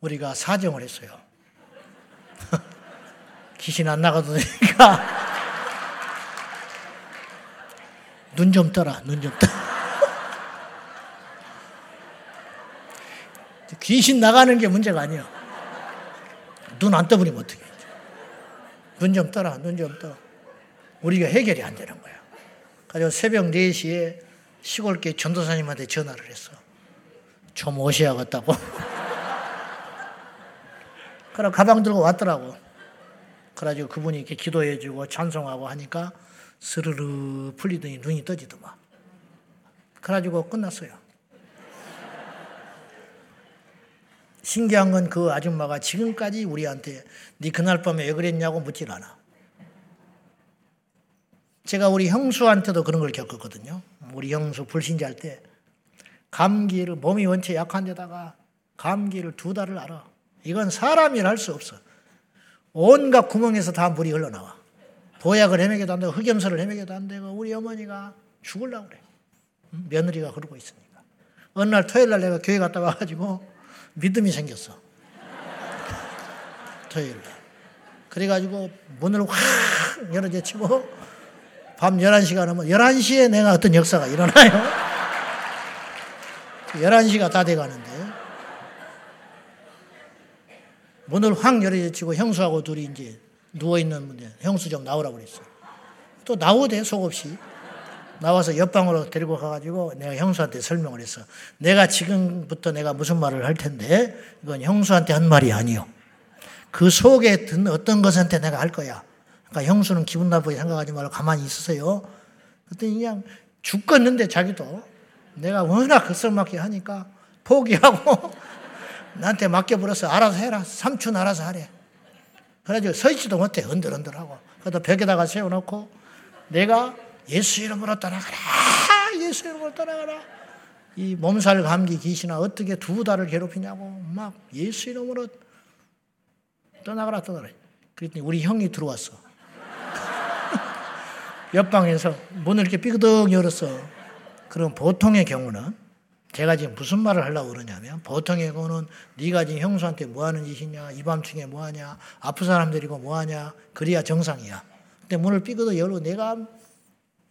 [SPEAKER 1] 우리가 사정을 했어요. *laughs* 귀신 안 나가도 되니까 *laughs* 눈 좀 떠라, 눈 좀 떠. *laughs* 귀신 나가는 게 문제가 아니야. 눈 안 떠버리면 어떻게 해. 눈좀 떠라, 눈 좀 떠. 우리가 해결이 안 되는 거야. 그래서 새벽 4시에 시골계 전도사님한테 전화를 했어. 좀 오셔야겠다고. 그래, 가방 들고 왔더라고. 그래가지고 그분이 이렇게 기도해주고 찬송하고 하니까 스르르 풀리더니 눈이 떠지더만. 그래가지고 끝났어요. 신기한 건 그 아줌마가 지금까지 우리한테 네 그날 밤에 왜 그랬냐고 묻질 않아. 제가 우리 형수한테도 그런 걸 겪었거든요. 우리 형수 불신자할 때 감기를 몸이 원체 약한 데다가 감기를 두 달을 알아. 이건 사람이 할 수 없어. 온갖 구멍에서 다 물이 흘러나와. 보약을 헤매게도 안 되고 흑염소를 헤매게도 안 되고 우리 어머니가 죽을라고 그래. 며느리가 그러고 있으니까. 어느 날 토요일 날 내가 교회 갔다 와가지고 믿음이 생겼어. *laughs* 토요일 날. 그래가지고 문을 확 열어제치고 밤 11시가 넘어 11시에 내가 어떤 역사가 일어나요. 11시가 다 돼가는데 문을 확 열어제치고 형수하고 둘이 이제 누워있는 분데 형수 좀 나오라고 그랬어. 또 나오대, 속없이. 나와서 옆방으로 데리고 가가지고 내가 형수한테 설명을 했어. 내가 지금부터 내가 무슨 말을 할 텐데, 이건 형수한테 한 말이 아니요. 그 속에 든 어떤 것한테 내가 할 거야. 그러니까 형수는 기분 나쁘게 생각하지 말고 가만히 있으세요. 그랬더니 그냥 죽겠는데 자기도 내가 워낙 급성맞게 하니까 포기하고 *laughs* 나한테 맡겨버렸어. 알아서 해라. 삼촌 알아서 하래. 그래가지고 서 있지도 못해. 언들언들하고. 그래서 벽에다가 세워놓고 내가 예수 이름으로 떠나가라. 예수 이름으로 떠나가라. 이 몸살 감기 귀신아 어떻게 두 달을 괴롭히냐고 막 예수 이름으로 떠나가라 떠나가라. 그랬더니 우리 형이 들어왔어. *laughs* 옆방에서 문을 이렇게 삐그덕 열었어. 그럼 보통의 경우는 제가 지금 무슨 말을 하려고 그러냐면 보통의 경우는 네가 지금 형수한테 뭐 하는 짓이냐 이 밤중에 뭐 하냐 아픈 사람들이고 뭐 하냐 그래야 정상이야. 근데 문을 삐그덕 열고 내가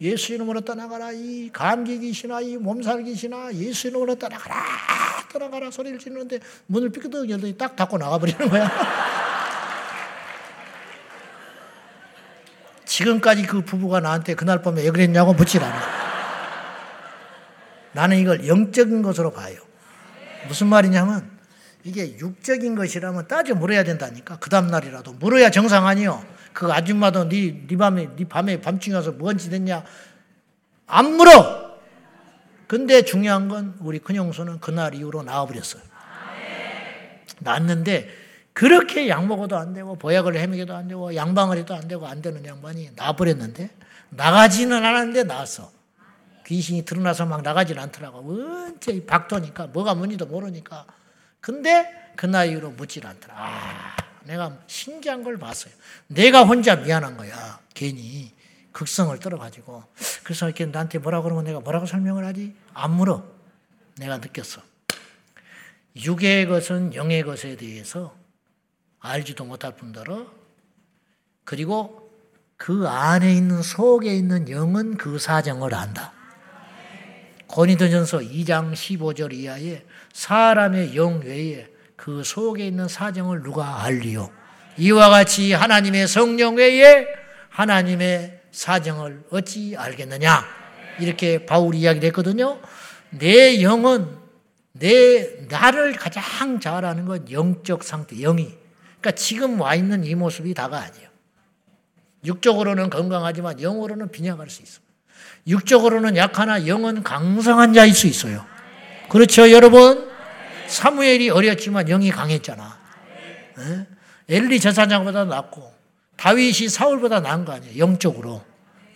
[SPEAKER 1] 예수 이름으로 떠나가라 이 감기 귀신아 이 몸살 귀신아 예수 이름으로 떠나가라 떠나가라 소리를 지르는데 문을 삐그덕 열더니 딱 닫고 나가버리는 거야. *laughs* 지금까지 그 부부가 나한테 그날 밤에 왜 그랬냐고 묻질 않아. 나는 이걸 영적인 것으로 봐요. 무슨 말이냐면 이게 육적인 것이라면 따져 물어야 된다니까. 그 다음 날이라도 물어야 정상 아니요. 그 아줌마도 네, 네 밤에 네 밤에 밤중에 와서 뭔 짓 했냐 안 물어. 근데 중요한 건 우리 큰형수는 그날 이후로 나와버렸어요. 났는데 그렇게 약 먹어도 안 되고 보약을 헤매게도 안 되고 양방을 해도 안 되고 안 되는 양반이 나버렸는데 나가지는 않았는데 나왔어. 귀신이 드러나서 막 나가질 않더라고. 원체 박도니까 뭐가 뭔지도 모르니까. 근데 그 나이로 묻질 않더라. 아, 내가 신기한 걸 봤어요. 내가 혼자 미안한 거야. 괜히 극성을 떨어가지고. 그래서 이렇게 나한테 뭐라 그러면 내가 뭐라고 설명을 하지? 안 물어. 내가 느꼈어. 육의 것은 영의 것에 대해서 알지도 못할 뿐더러 그리고 그 안에 있는 속에 있는 영은 그 사정을 안다. 고린도전서 2장 15절 이하에 사람의 영 외에 그 속에 있는 사정을 누가 알리요? 이와 같이 하나님의 성령 외에 하나님의 사정을 어찌 알겠느냐? 이렇게 바울이 이야기를 했거든요. 내 영은 내 나를 가장 잘 아는 건 영적 상태, 영이. 그러니까 지금 와 있는 이 모습이 다가 아니에요. 육적으로는 건강하지만 영으로는 빈약할 수 있어. 육적으로는 약하나 영은 강성한 자일 수 있어요. 그렇죠, 여러분? 사무엘이 어렸지만 영이 강했잖아. 에? 엘리 제사장보다 낫고 다윗이 사울보다 나은 거 아니에요. 영적으로.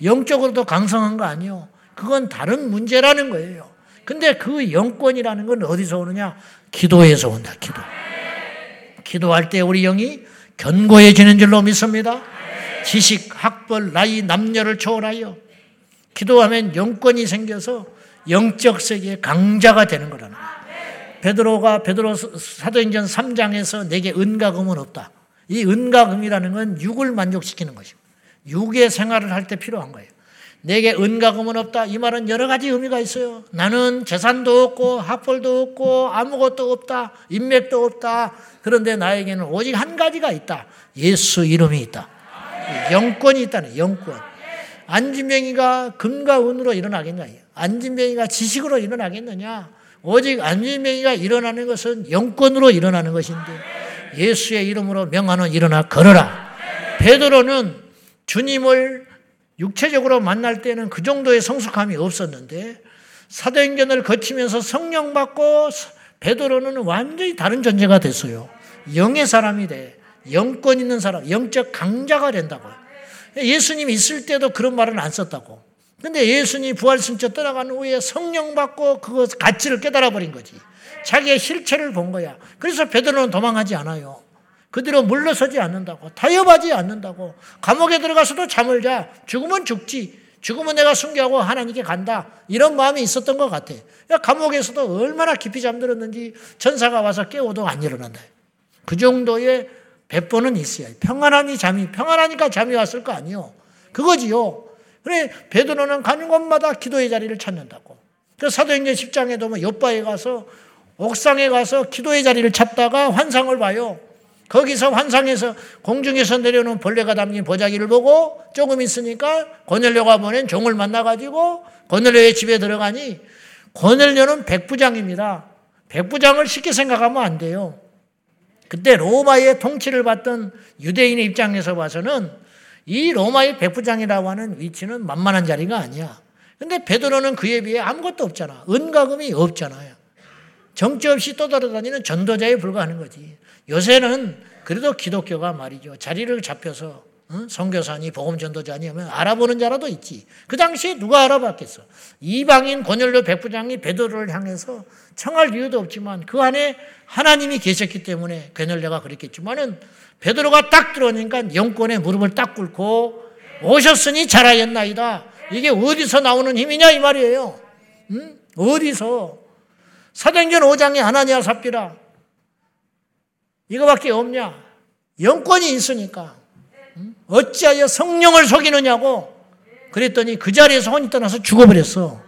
[SPEAKER 1] 영적으로도 강성한 거 아니에요. 그건 다른 문제라는 거예요. 근데 그 영권이라는 건 어디서 오느냐? 기도에서 온다. 기도. 기도할 때 우리 영이 견고해지는 줄로 믿습니다. 지식, 학벌, 나이, 남녀를 초월하여 기도하면 영권이 생겨서 영적 세계의 강자가 되는 거라는 거예요. 베드로가 베드로 사도행전 3장에서 내게 은과 금은 없다. 이 은과 금이라는 건 육을 만족시키는 것이고 육의 생활을 할 때 필요한 거예요. 내게 은과 금은 없다. 이 말은 여러 가지 의미가 있어요. 나는 재산도 없고 학벌도 없고 아무것도 없다. 인맥도 없다. 그런데 나에게는 오직 한 가지가 있다. 예수 이름이 있다. 영권이 있다는 영권. 안진병이가 금과 은으로 일어나겠냐? 안진병이가 지식으로 일어나겠느냐? 오직 안진병이가 일어나는 것은 영권으로 일어나는 것인데 예수의 이름으로 명하는 일어나 걸어라. 베드로는 주님을 육체적으로 만날 때는 그 정도의 성숙함이 없었는데 사도행전을 거치면서 성령 받고 베드로는 완전히 다른 존재가 됐어요. 영의 사람이 돼. 영권 있는 사람, 영적 강자가 된다고. 예수님 있을 때도 그런 말은 안 썼다고. 근데 예수님 부활승처 떠나간 후에 성령 받고 그 가치를 깨달아 버린 거지. 자기의 실체를 본 거야. 그래서 베드로는 도망하지 않아요. 그대로 물러서지 않는다고. 타협하지 않는다고. 감옥에 들어가서도 잠을 자. 죽으면 죽지. 죽으면 내가 순교하고 하나님께 간다. 이런 마음이 있었던 것 같아. 감옥에서도 얼마나 깊이 잠들었는지 전사가 와서 깨워도 안 일어난다. 그 정도의 배포는 있어야 평안하니 잠이, 평안하니까 잠이 왔을 거 아니요. 그거지요. 그래, 베드로는 가는 곳마다 기도의 자리를 찾는다고. 그 사도행전 10장에도 뭐 옆바에 가서 옥상에 가서 기도의 자리를 찾다가 환상을 봐요. 거기서 환상에서 공중에서 내려오는 벌레가 담긴 보자기를 보고 조금 있으니까 고넬료가 보낸 종을 만나가지고 고넬료의 집에 들어가니 고넬료는 백부장입니다. 백부장을 쉽게 생각하면 안 돼요. 그때 로마의 통치를 받던 유대인의 입장에서 봐서는 이 로마의 백부장이라고 하는 위치는 만만한 자리가 아니야. 근데 베드로는 그에 비해 아무것도 없잖아. 은가금이 없잖아요. 정치 없이 떠돌아다니는 전도자에 불과하는 거지. 요새는 그래도 기독교가 말이죠. 자리를 잡혀서 응? 선교사니 복음 전도자니 하면 알아보는 자라도 있지. 그 당시에 누가 알아봤겠어? 이방인 권열료 백부장이 베드로를 향해서 청할 이유도 없지만 그 안에 하나님이 계셨기 때문에 권열료가 그랬겠지만은 베드로가 딱 들어오니까 영권에 무릎을 딱 꿇고 오셨으니 잘하였나이다. 이게 어디서 나오는 힘이냐 이 말이에요. 응? 어디서? 사도행전 5장에 아나니아 삽비라 이거밖에 없냐? 영권이 있으니까. 어찌하여 성령을 속이느냐고 그랬더니 그 자리에서 혼이 떠나서 죽어버렸어.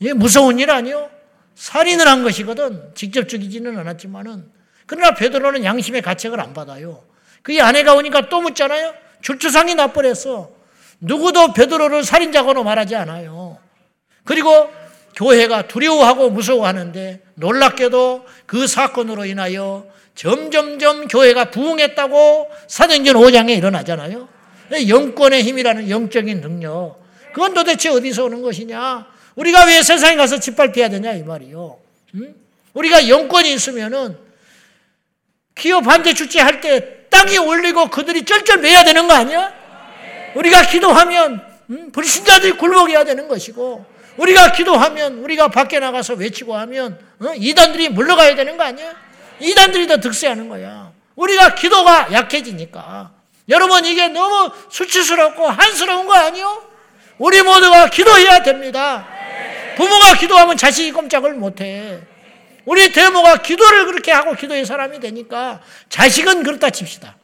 [SPEAKER 1] 이게 무서운 일 아니요? 살인을 한 것이거든. 직접 죽이지는 않았지만은. 그러나 베드로는 양심의 가책을 안 받아요. 그의 아내가 오니까 또 묻잖아요. 줄주상이 나버렸어. 누구도 베드로를 살인자고로 말하지 않아요. 그리고 교회가 두려워하고 무서워하는데 놀랍게도 그 사건으로 인하여 점점점 교회가 부흥했다고 사도행전 5장에 일어나잖아요. 영권의 힘이라는 영적인 능력. 그건 도대체 어디서 오는 것이냐? 우리가 왜 세상에 가서 짓밟혀야 되냐 이 말이요. 응? 우리가 영권이 있으면은 기업 반대 축제할 때 땅이 올리고 그들이 쩔쩔 매야 되는 거 아니야? 우리가 기도하면 응? 불신자들이 굴복해야 되는 것이고 우리가 기도하면 우리가 밖에 나가서 외치고 하면 어? 이단들이 물러가야 되는 거 아니야? 이단들이 더 득세하는 거야. 우리가 기도가 약해지니까. 여러분 이게 너무 수치스럽고 한스러운 거 아니요? 우리 모두가 기도해야 됩니다. 부모가 기도하면 자식이 꼼짝을 못해. 우리 대모가 기도를 그렇게 하고 기도의 사람이 되니까 자식은 그렇다 칩시다.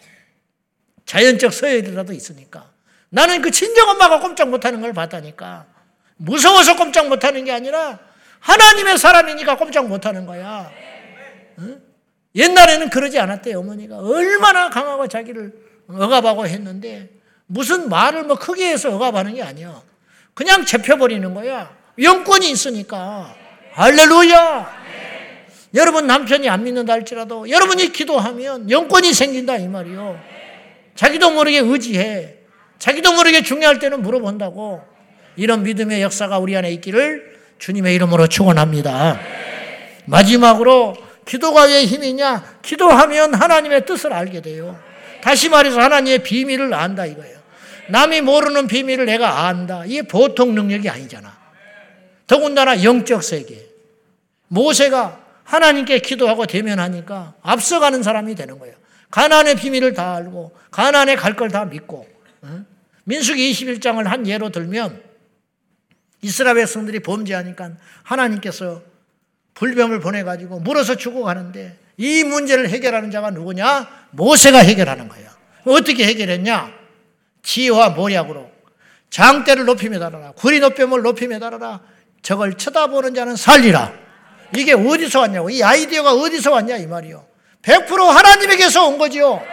[SPEAKER 1] 자연적 서열이라도 있으니까. 나는 그 친정엄마가 꼼짝 못하는 걸 봤다니까. 무서워서 꼼짝 못하는 게 아니라 하나님의 사람이니까 꼼짝 못하는 거야. 응? 옛날에는 그러지 않았대요, 어머니가. 얼마나 강하고 자기를 억압하고 했는데, 무슨 말을 뭐 크게 해서 억압하는 게 아니야. 그냥 잡혀버리는 거야. 영권이 있으니까. 할렐루야! 여러분 남편이 안 믿는다 할지라도 여러분이 기도하면 영권이 생긴다 이 말이요. 자기도 모르게 의지해. 자기도 모르게 중요할 때는 물어본다고. 이런 믿음의 역사가 우리 안에 있기를 주님의 이름으로 축원합니다. 마지막으로 기도가 왜 힘이냐? 기도하면 하나님의 뜻을 알게 돼요. 다시 말해서 하나님의 비밀을 안다 이거예요. 남이 모르는 비밀을 내가 안다. 이게 보통 능력이 아니잖아. 더군다나 영적 세계. 모세가 하나님께 기도하고 대면하니까 앞서가는 사람이 되는 거예요. 가난의 비밀을 다 알고 가난에 갈 걸 다 믿고 민수기 21장을 한 예로 들면 이스라엘 백성들이 범죄하니까 하나님께서 불뱀을 보내가지고 물어서 죽어가는데 이 문제를 해결하는 자가 누구냐? 모세가 해결하는 거예요. 어떻게 해결했냐? 지혜와 모략으로 장대를 높이 매달아라. 구리 높임을 높이 매달아라. 저걸 쳐다보는 자는 살리라. 이게 어디서 왔냐고. 이 아이디어가 어디서 왔냐 이 말이요. 100% 하나님에게서 온 거지요.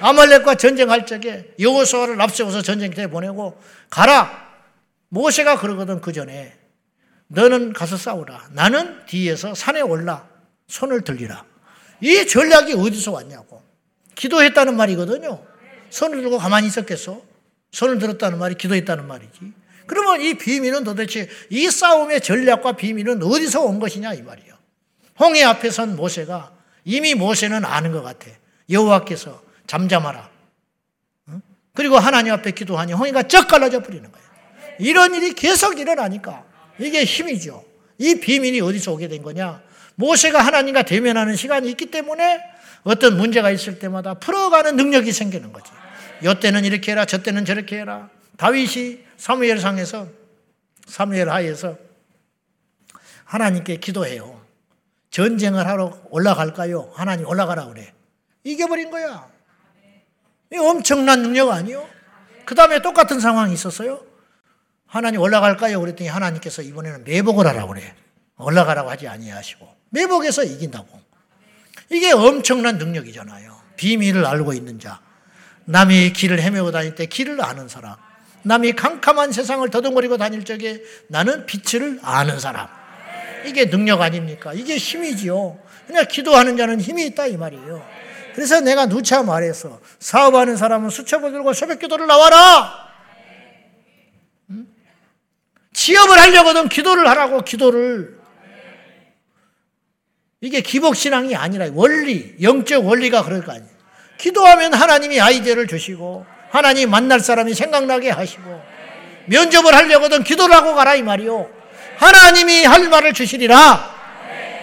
[SPEAKER 1] 아말렉과 전쟁할 적에 여호수아를 앞세워서 전쟁터에 보내고 가라. 모세가 그러거든 그 전에 너는 가서 싸우라. 나는 뒤에서 산에 올라 손을 들리라. 이 전략이 어디서 왔냐고. 기도했다는 말이거든요. 손을 들고 가만히 있었겠어? 손을 들었다는 말이 기도했다는 말이지. 그러면 이 비밀은 도대체 이 싸움의 전략과 비밀은 어디서 온 것이냐 이 말이에요. 홍해 앞에 선 모세가 이미 모세는 아는 것 같아. 여호와께서 잠잠하라. 그리고 하나님 앞에 기도하니 홍해가 쩍 갈라져 버리는 거예요. 이런 일이 계속 일어나니까 이게 힘이죠. 이 비밀이 어디서 오게 된 거냐? 모세가 하나님과 대면하는 시간이 있기 때문에 어떤 문제가 있을 때마다 풀어가는 능력이 생기는 거지. 요 때는 이렇게 해라, 저 때는 저렇게 해라. 다윗이 사무엘상에서 사무엘 하에서 하나님께 기도해요. 전쟁을 하러 올라갈까요? 하나님 올라가라 그래. 이겨버린 거야. 이 엄청난 능력 아니요? 그 다음에 똑같은 상황이 있었어요. 하나님 올라갈까요? 그랬더니 하나님께서 이번에는 매복을 하라고 그래. 올라가라고 하지 아니하시고 매복해서 이긴다고. 이게 엄청난 능력이잖아요. 비밀을 알고 있는 자. 남이 길을 헤매고 다닐 때 길을 아는 사람. 남이 캄캄한 세상을 더듬거리고 다닐 적에 나는 빛을 아는 사람. 이게 능력 아닙니까? 이게 힘이지요. 그냥 기도하는 자는 힘이 있다 이 말이에요. 그래서 내가 누차 말해서 사업하는 사람은 수첩을 들고 새벽 기도를 나와라. 취업을 하려거든 기도를 하라고 기도를. 이게 기복신앙이 아니라 원리, 영적 원리가 그럴 거 아니에요. 기도하면 하나님이 아이디어를 주시고 하나님 만날 사람이 생각나게 하시고 면접을 하려거든 기도를 하고 가라 이 말이요. 하나님이 할 말을 주시리라.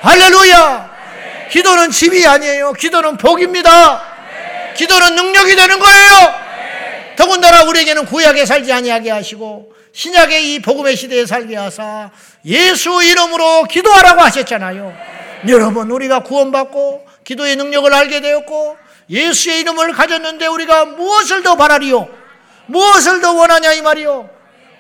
[SPEAKER 1] 할렐루야. 기도는 집이 아니에요. 기도는 복입니다. 기도는 능력이 되는 거예요. 더군다나 우리에게는 구약에 살지 아니하게 하시고 신약의 이 복음의 시대에 살게 하사 예수 이름으로 기도하라고 하셨잖아요. 여러분 우리가 구원받고 기도의 능력을 알게 되었고 예수의 이름을 가졌는데 우리가 무엇을 더 바라리요? 무엇을 더 원하냐 이 말이요.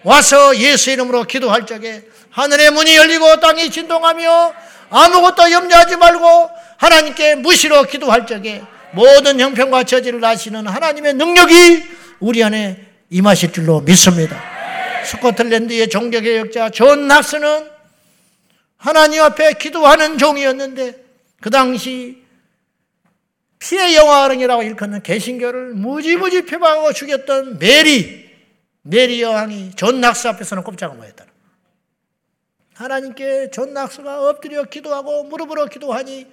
[SPEAKER 1] 와서 예수 이름으로 기도할 적에 하늘의 문이 열리고 땅이 진동하며 아무것도 염려하지 말고 하나님께 무시로 기도할 적에 모든 형편과 처지를 아시는 하나님의 능력이 우리 안에 임하실 줄로 믿습니다. 스코틀랜드의 종교개혁자 존 낙스는 하나님 앞에 기도하는 종이었는데 그 당시 피의 여왕이라고 일컫는 개신교를 무지무지 핍박하고 죽였던 메리 메리 여왕이 존 낙스 앞에서는 꼼짝을 못했다. 하나님께 존 낙스가 엎드려 기도하고 무릎으로 기도하니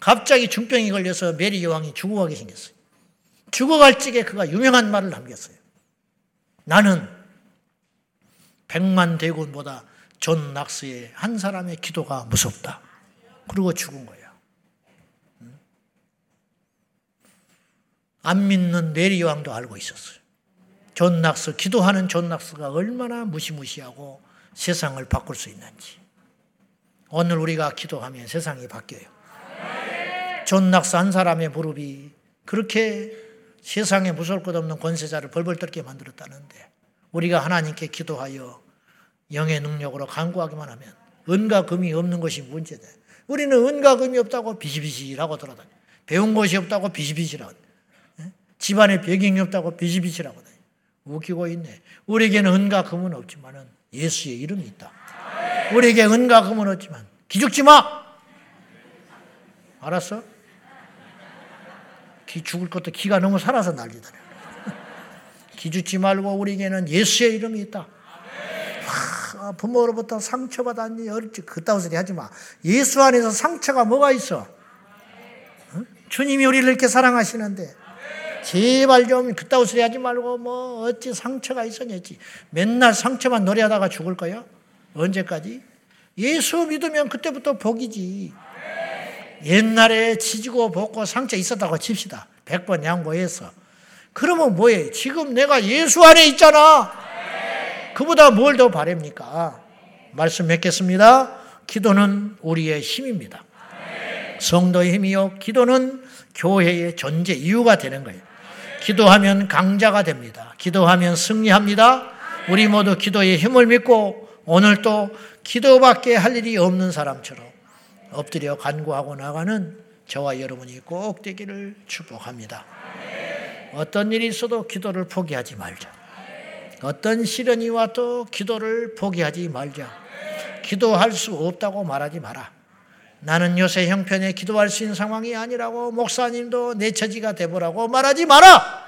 [SPEAKER 1] 갑자기 중병이 걸려서 메리 여왕이 죽어가게 생겼어요. 죽어갈 적에 그가 유명한 말을 남겼어요. 나는 백만 대군보다 존 낙스의 한 사람의 기도가 무섭다. 그리고 죽은 거야. 안 믿는 메리 여왕도 알고 있었어요. 존 낙스, 기도하는 존 낙스가 얼마나 무시무시하고 세상을 바꿀 수 있는지. 오늘 우리가 기도하면 세상이 바뀌어요. 존 낙스 한 사람의 무릎이 그렇게 세상에 무서울 것 없는 권세자를 벌벌 떨게 만들었다는데 우리가 하나님께 기도하여 영의 능력으로 간구하기만 하면 은과 금이 없는 것이 문제다. 우리는 은과 금이 없다고 비시비시라고 돌아다녀. 배운 것이 없다고 비시비시라고. 예? 집안에 배경이 없다고 비시비시라고. 웃기고 있네. 우리에게는 은과 금은 없지만 예수의 이름이 있다. 우리에게 은과 금은 없지만 기죽지 마. 알았어? 기 죽을 것도 기가 너무 살아서 난리다. 기죽지 말고 우리에게는 예수의 이름이 있다. 부모로부터 상처받았니? 어렵지. 그따위 소리 하지 마. 예수 안에서 상처가 뭐가 있어? 주님이 우리를 이렇게 사랑하시는데 제발 좀 그따위 소리 하지 말고 뭐 어찌 상처가 있었냐지. 맨날 상처만 노래하다가 죽을 거야? 언제까지? 예수 믿으면 그때부터 복이지. 옛날에 지지고 볶고 상처 있었다고 칩시다. 100번 양보해서. 그러면 뭐해? 지금 내가 예수 안에 있잖아. 그보다 뭘 더 바랍니까? 말씀 맺겠습니다. 기도는 우리의 힘입니다. 성도의 힘이요. 기도는 교회의 존재 이유가 되는 거예요. 기도하면 강자가 됩니다. 기도하면 승리합니다. 우리 모두 기도의 힘을 믿고 오늘 또 기도밖에 할 일이 없는 사람처럼 엎드려 간구하고 나가는 저와 여러분이 꼭 되기를 축복합니다. 어떤 일이 있어도 기도를 포기하지 말자. 어떤 시련이 와도 기도를 포기하지 말자. 기도할 수 없다고 말하지 마라. 나는 요새 형편에 기도할 수 있는 상황이 아니라고 목사님도 내 처지가 되보라고 말하지 마라.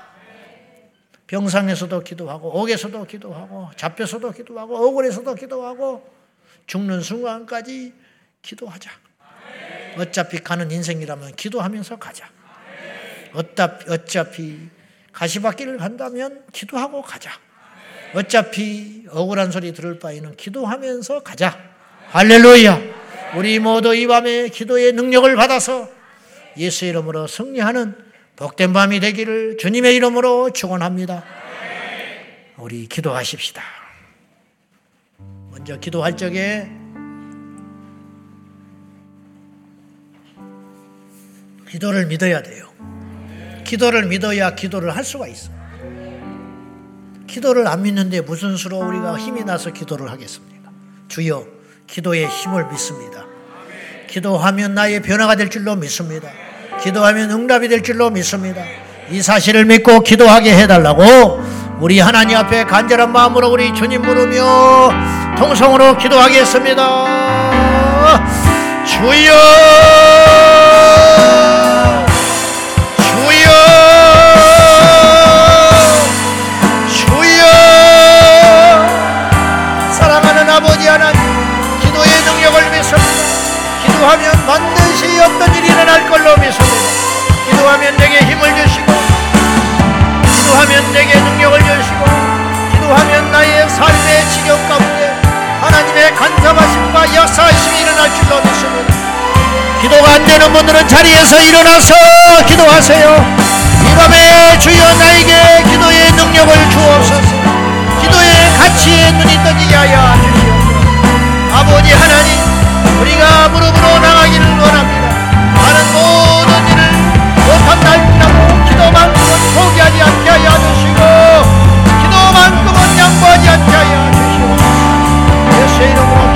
[SPEAKER 1] 병상에서도 기도하고 옥에서도 기도하고 잡혀서도 기도하고 억울해서도 기도하고 죽는 순간까지 기도하자. 어차피 가는 인생이라면 기도하면서 가자. 어차피, 어차피 가시밭길을 간다면 기도하고 가자. 어차피 억울한 소리 들을 바에는 기도하면서 가자. 할렐루야. 우리 모두 이 밤에 기도의 능력을 받아서 예수 이름으로 승리하는 복된 밤이 되기를 주님의 이름으로 축원합니다. 우리 기도하십시다. 먼저 기도할 적에 기도를 믿어야 돼요. 기도를 믿어야 기도를 할 수가 있어. 기도를 안 믿는데 무슨 수로 우리가 힘이 나서 기도를 하겠습니까? 주여, 기도의 힘을 믿습니다. 기도하면 나의 변화가 될 줄로 믿습니다. 기도하면 응답이 될 줄로 믿습니다. 이 사실을 믿고 기도하게 해달라고 우리 하나님 앞에 간절한 마음으로 우리 주님 부르며 통성으로 기도하겠습니다. 주여! 반드시 어떤 일이 일어날 걸로 믿습니다. 기도하면 내게 힘을 주시고, 기도하면 내게 능력을 주시고, 기도하면 나의 삶의 지경 가운데 하나님의 간섭하심과 역사하심이 일어날 줄로 믿습니다. 기도가 안 되는 분들은 자리에서 일어나서 기도하세요. 이 밤에 주여 나에게 기도의 능력을 주옵소서. 기도의 가치에 눈이 떠지게 하여 주시옵소서. 아버지 하나님, 우리가 무릎으로 나가기를 날이라도 기도만큼은 포기하지 않게 하여 주시고 기도만큼은 양보하지 않게 하여 주시고 예수 이름으로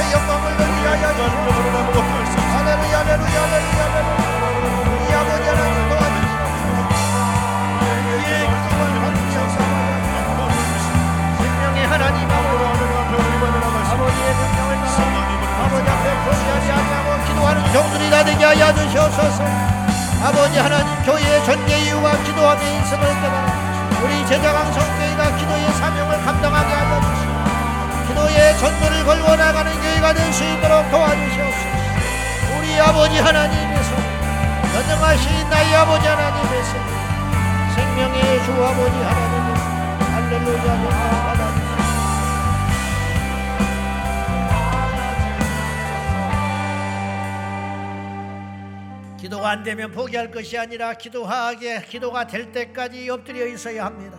[SPEAKER 1] 앞에 영광을 돌리하여 주시옵소서. 할렐루야 할렐루야 할렐루야 할렐루야. 우리 아버지 하나님 도와주시옵소서 우리의 기도를 받으셔서 생명의 하나님 아버지의 명령을 따라 아버지 앞에 포기하지 아니하고 기도하는 종들이 다 되게 하여 주시옵소서. 아버지 하나님 교회의 전개 이유가 기도함에 있음을 깨달아 우리 제자강 성교회가 기도의 사명을 감당하게 하여 주시옵소서 기도의 전도를 걸고 나가는 교회가 될 수 있도록 도와주시옵소서 우리 아버지 하나님에서 전능하신 나의 아버지 하나님에서 생명의 주 아버지 하나님에서 할렐루야 기도가 안 되면 포기할 것이 아니라 기도하게 기도가 될 때까지 엎드려 있어야 합니다.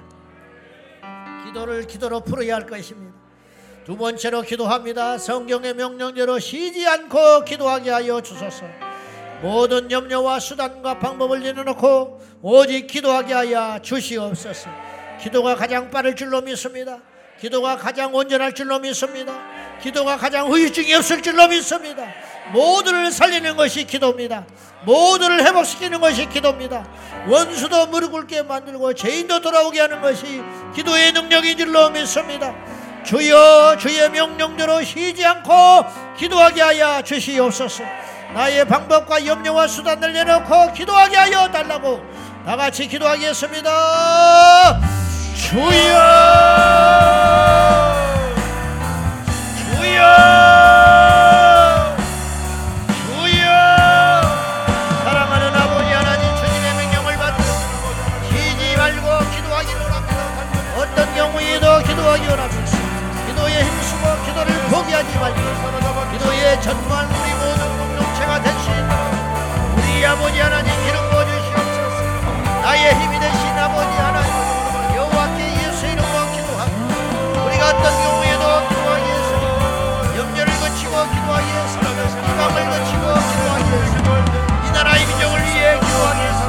[SPEAKER 1] 기도를 기도로 풀어야 할 것입니다. 두 번째로 기도합니다. 성경의 명령대로 쉬지 않고 기도하게 하여 주소서. 모든 염려와 수단과 방법을 내려놓고 오직 기도하게 하여 주시옵소서. 기도가 가장 빠를 줄로 믿습니다. 기도가 가장 온전할 줄로 믿습니다. 기도가 가장 후유증이 없을 줄로 믿습니다. 모두를 살리는 것이 기도입니다. 모두를 회복시키는 것이 기도입니다. 원수도 무릎 꿇게 만들고 죄인도 돌아오게 하는 것이 기도의 능력인 줄로 믿습니다. 주여 주의 명령대로 쉬지 않고 기도하게 하여 주시옵소서. 나의 방법과 염려와 수단을 내놓고 기도하게 하여 달라고 다 같이 기도하겠습니다. 주여 주여 포기하지 말고 기도에 전무한 우리 모든 공동체가 있도록 우리 아버지 하나님 기름 부어주시옵소서. 나의 힘이 되신 아버지 하나님 여호와께 예수 이름으로 기도합니다 우리가 어떤 경우에도 기도하기 위해서 염려를 거치고 기도하기 위해서 희망을 거치고 기도하기 위해서 이 나라의 민족을 위해 기도하기 위해서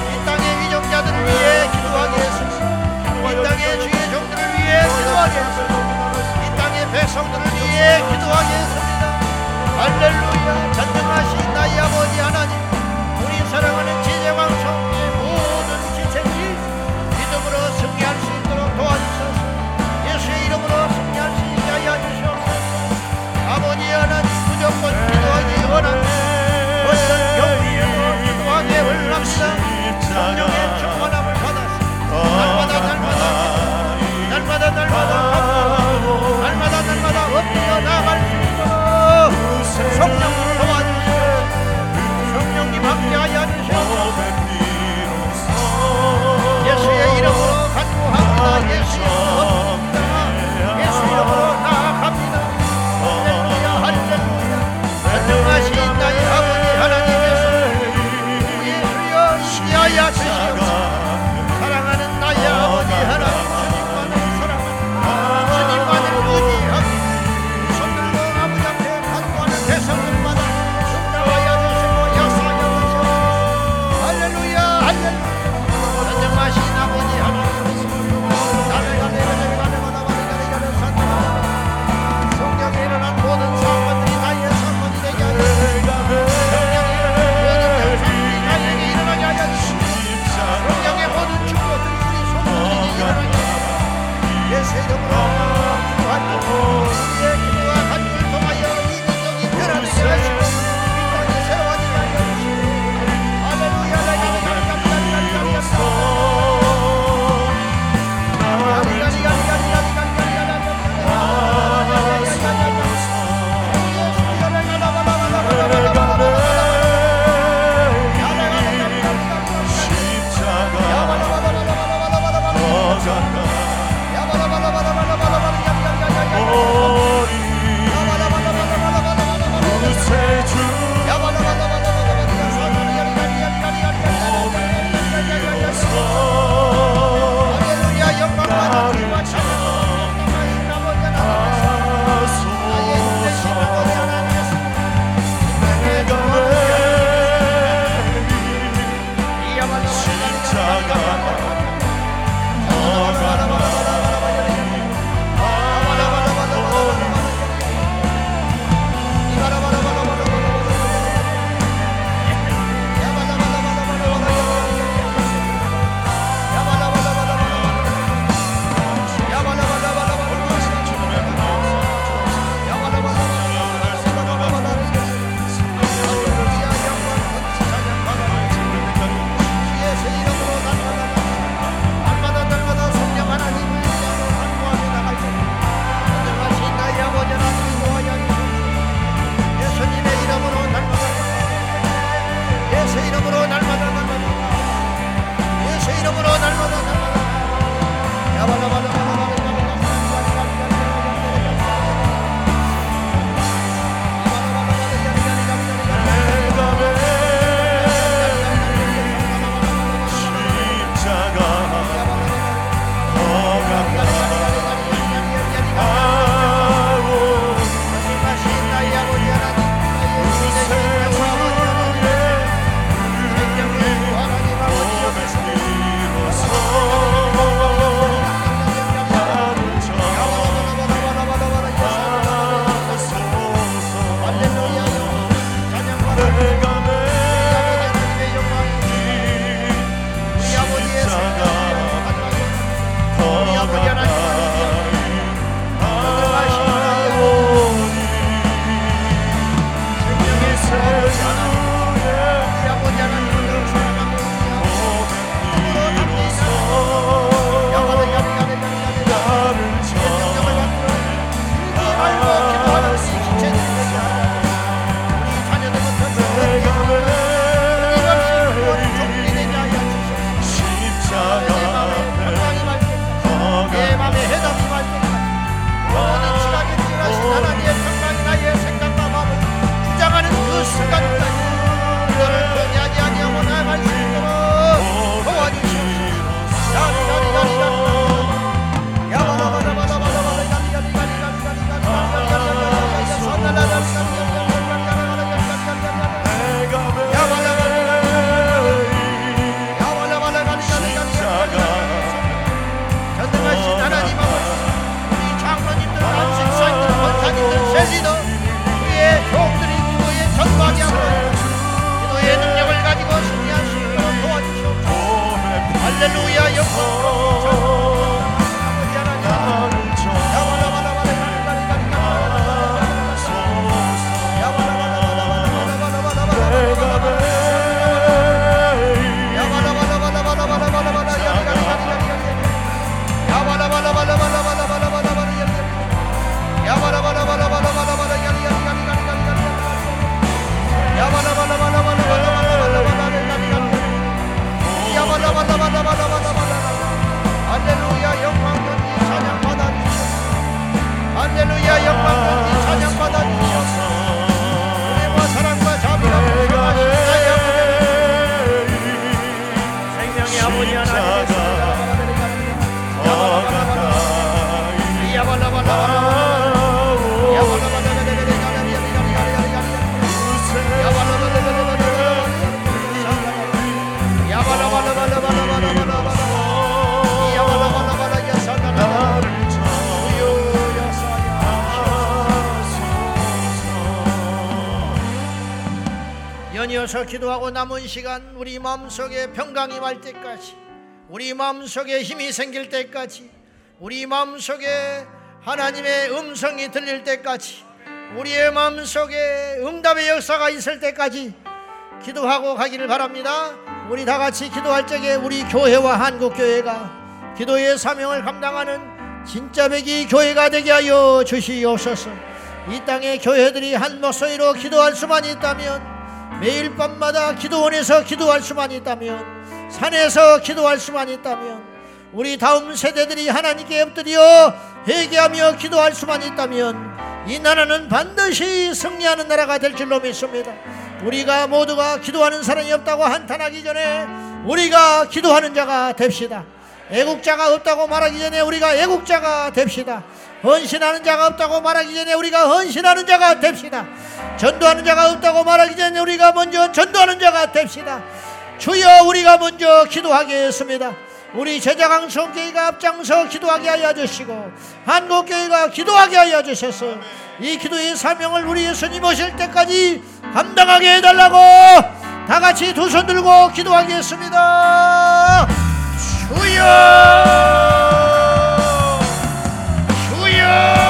[SPEAKER 1] 이 땅의 위정자들을 위해 기도하기 위해서 이 땅의 주의 종들을 위해 기도하기 위해서 이 땅의 백 성도를 위해 기도하겠습니다. 할렐루야. 전능하신 나의 아버지 하나님 우리 사랑하는 지제방송의 모든 지체들이 믿음으로 승리할 수 있도록 도와주소서. 예수의 이름으로 승리할 수 있게 하여 주시옵소서. 아버지 하나님 무조건 기도하기 원합니다. 성령의 충만함을 받았습니다. 날마다 날마다 날마다 날마다 일어서 기도하고 남은 시간 우리 마음속에 평강이 말 때까지 우리 마음속에 힘이 생길 때까지 우리 마음속에 하나님의 음성이 들릴 때까지 우리의 마음속에 응답의 역사가 있을 때까지 기도하고 가기를 바랍니다. 우리 다 같이 기도할 적에 우리 교회와 한국 교회가 기도의 사명을 감당하는 진짜 백이 교회가 되게 하여 주시옵소서. 이 땅의 교회들이 한 목소리로 기도할 수만 있다면 매일 밤마다 기도원에서 기도할 수만 있다면 산에서 기도할 수만 있다면 우리 다음 세대들이 하나님께 엎드려 회개하며 기도할 수만 있다면 이 나라는 반드시 승리하는 나라가 될 줄로 믿습니다. 우리가 모두가 기도하는 사람이 없다고 한탄하기 전에 우리가 기도하는 자가 됩시다. 애국자가 없다고 말하기 전에 우리가 애국자가 됩시다. 헌신하는 자가 없다고 말하기 전에 우리가 헌신하는 자가 됩시다. 전도하는 자가 없다고 말하기 전에 우리가 먼저 전도하는 자가 됩시다. 주여 우리가 먼저 기도하겠습니다. 우리 제자강성교회가 앞장서 기도하게 하여 주시고 한국교회가 기도하게 하여 주셔서 이 기도의 사명을 우리 예수님 오실 때까지 감당하게 해달라고 다 같이 두 손 들고 기도하겠습니다. 주여! Show!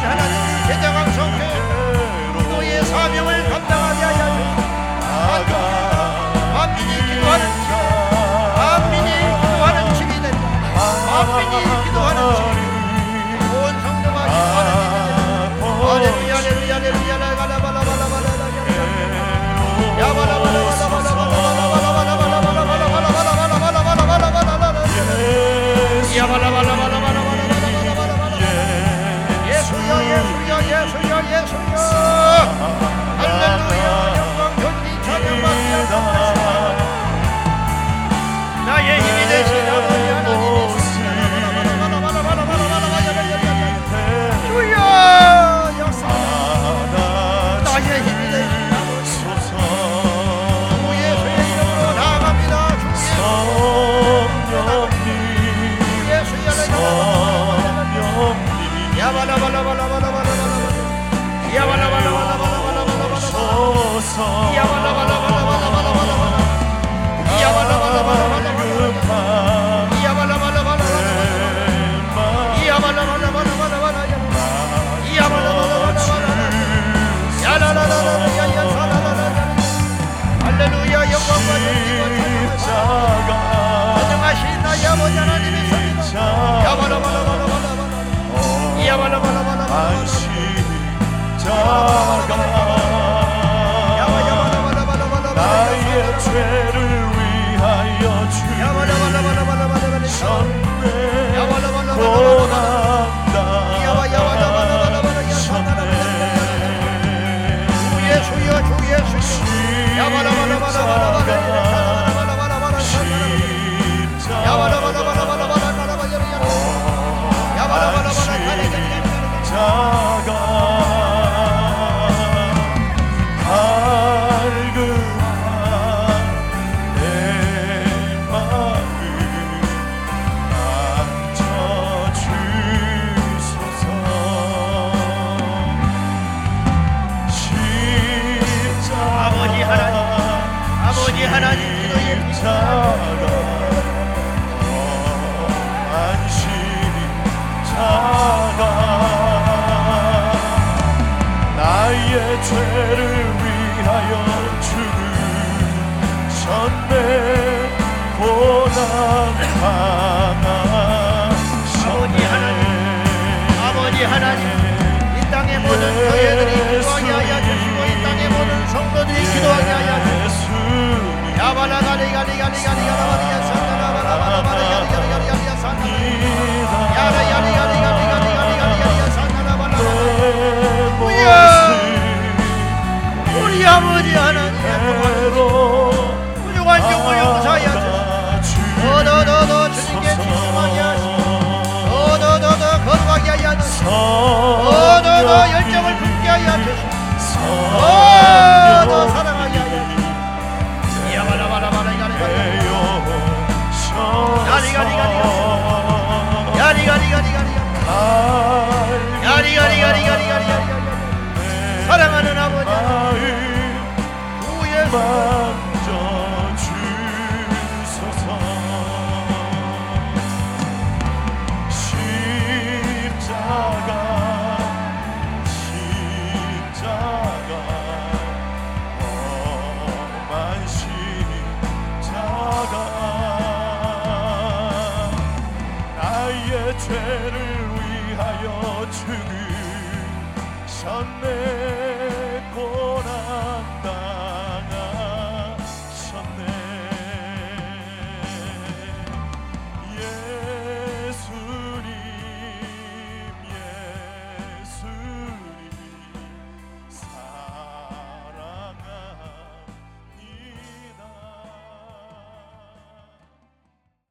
[SPEAKER 1] 하신 하나님 제정왕 성교 기도의 사명을 감당하게 하여 주시고 만민이 기도하는 집 만민이 기도하는 집이 된다 만민이 기도하는 집온 성도가 기도하는 집이 할렐루야 할렐루야 할렐루야 라가라바라바라바라바라 예수여 야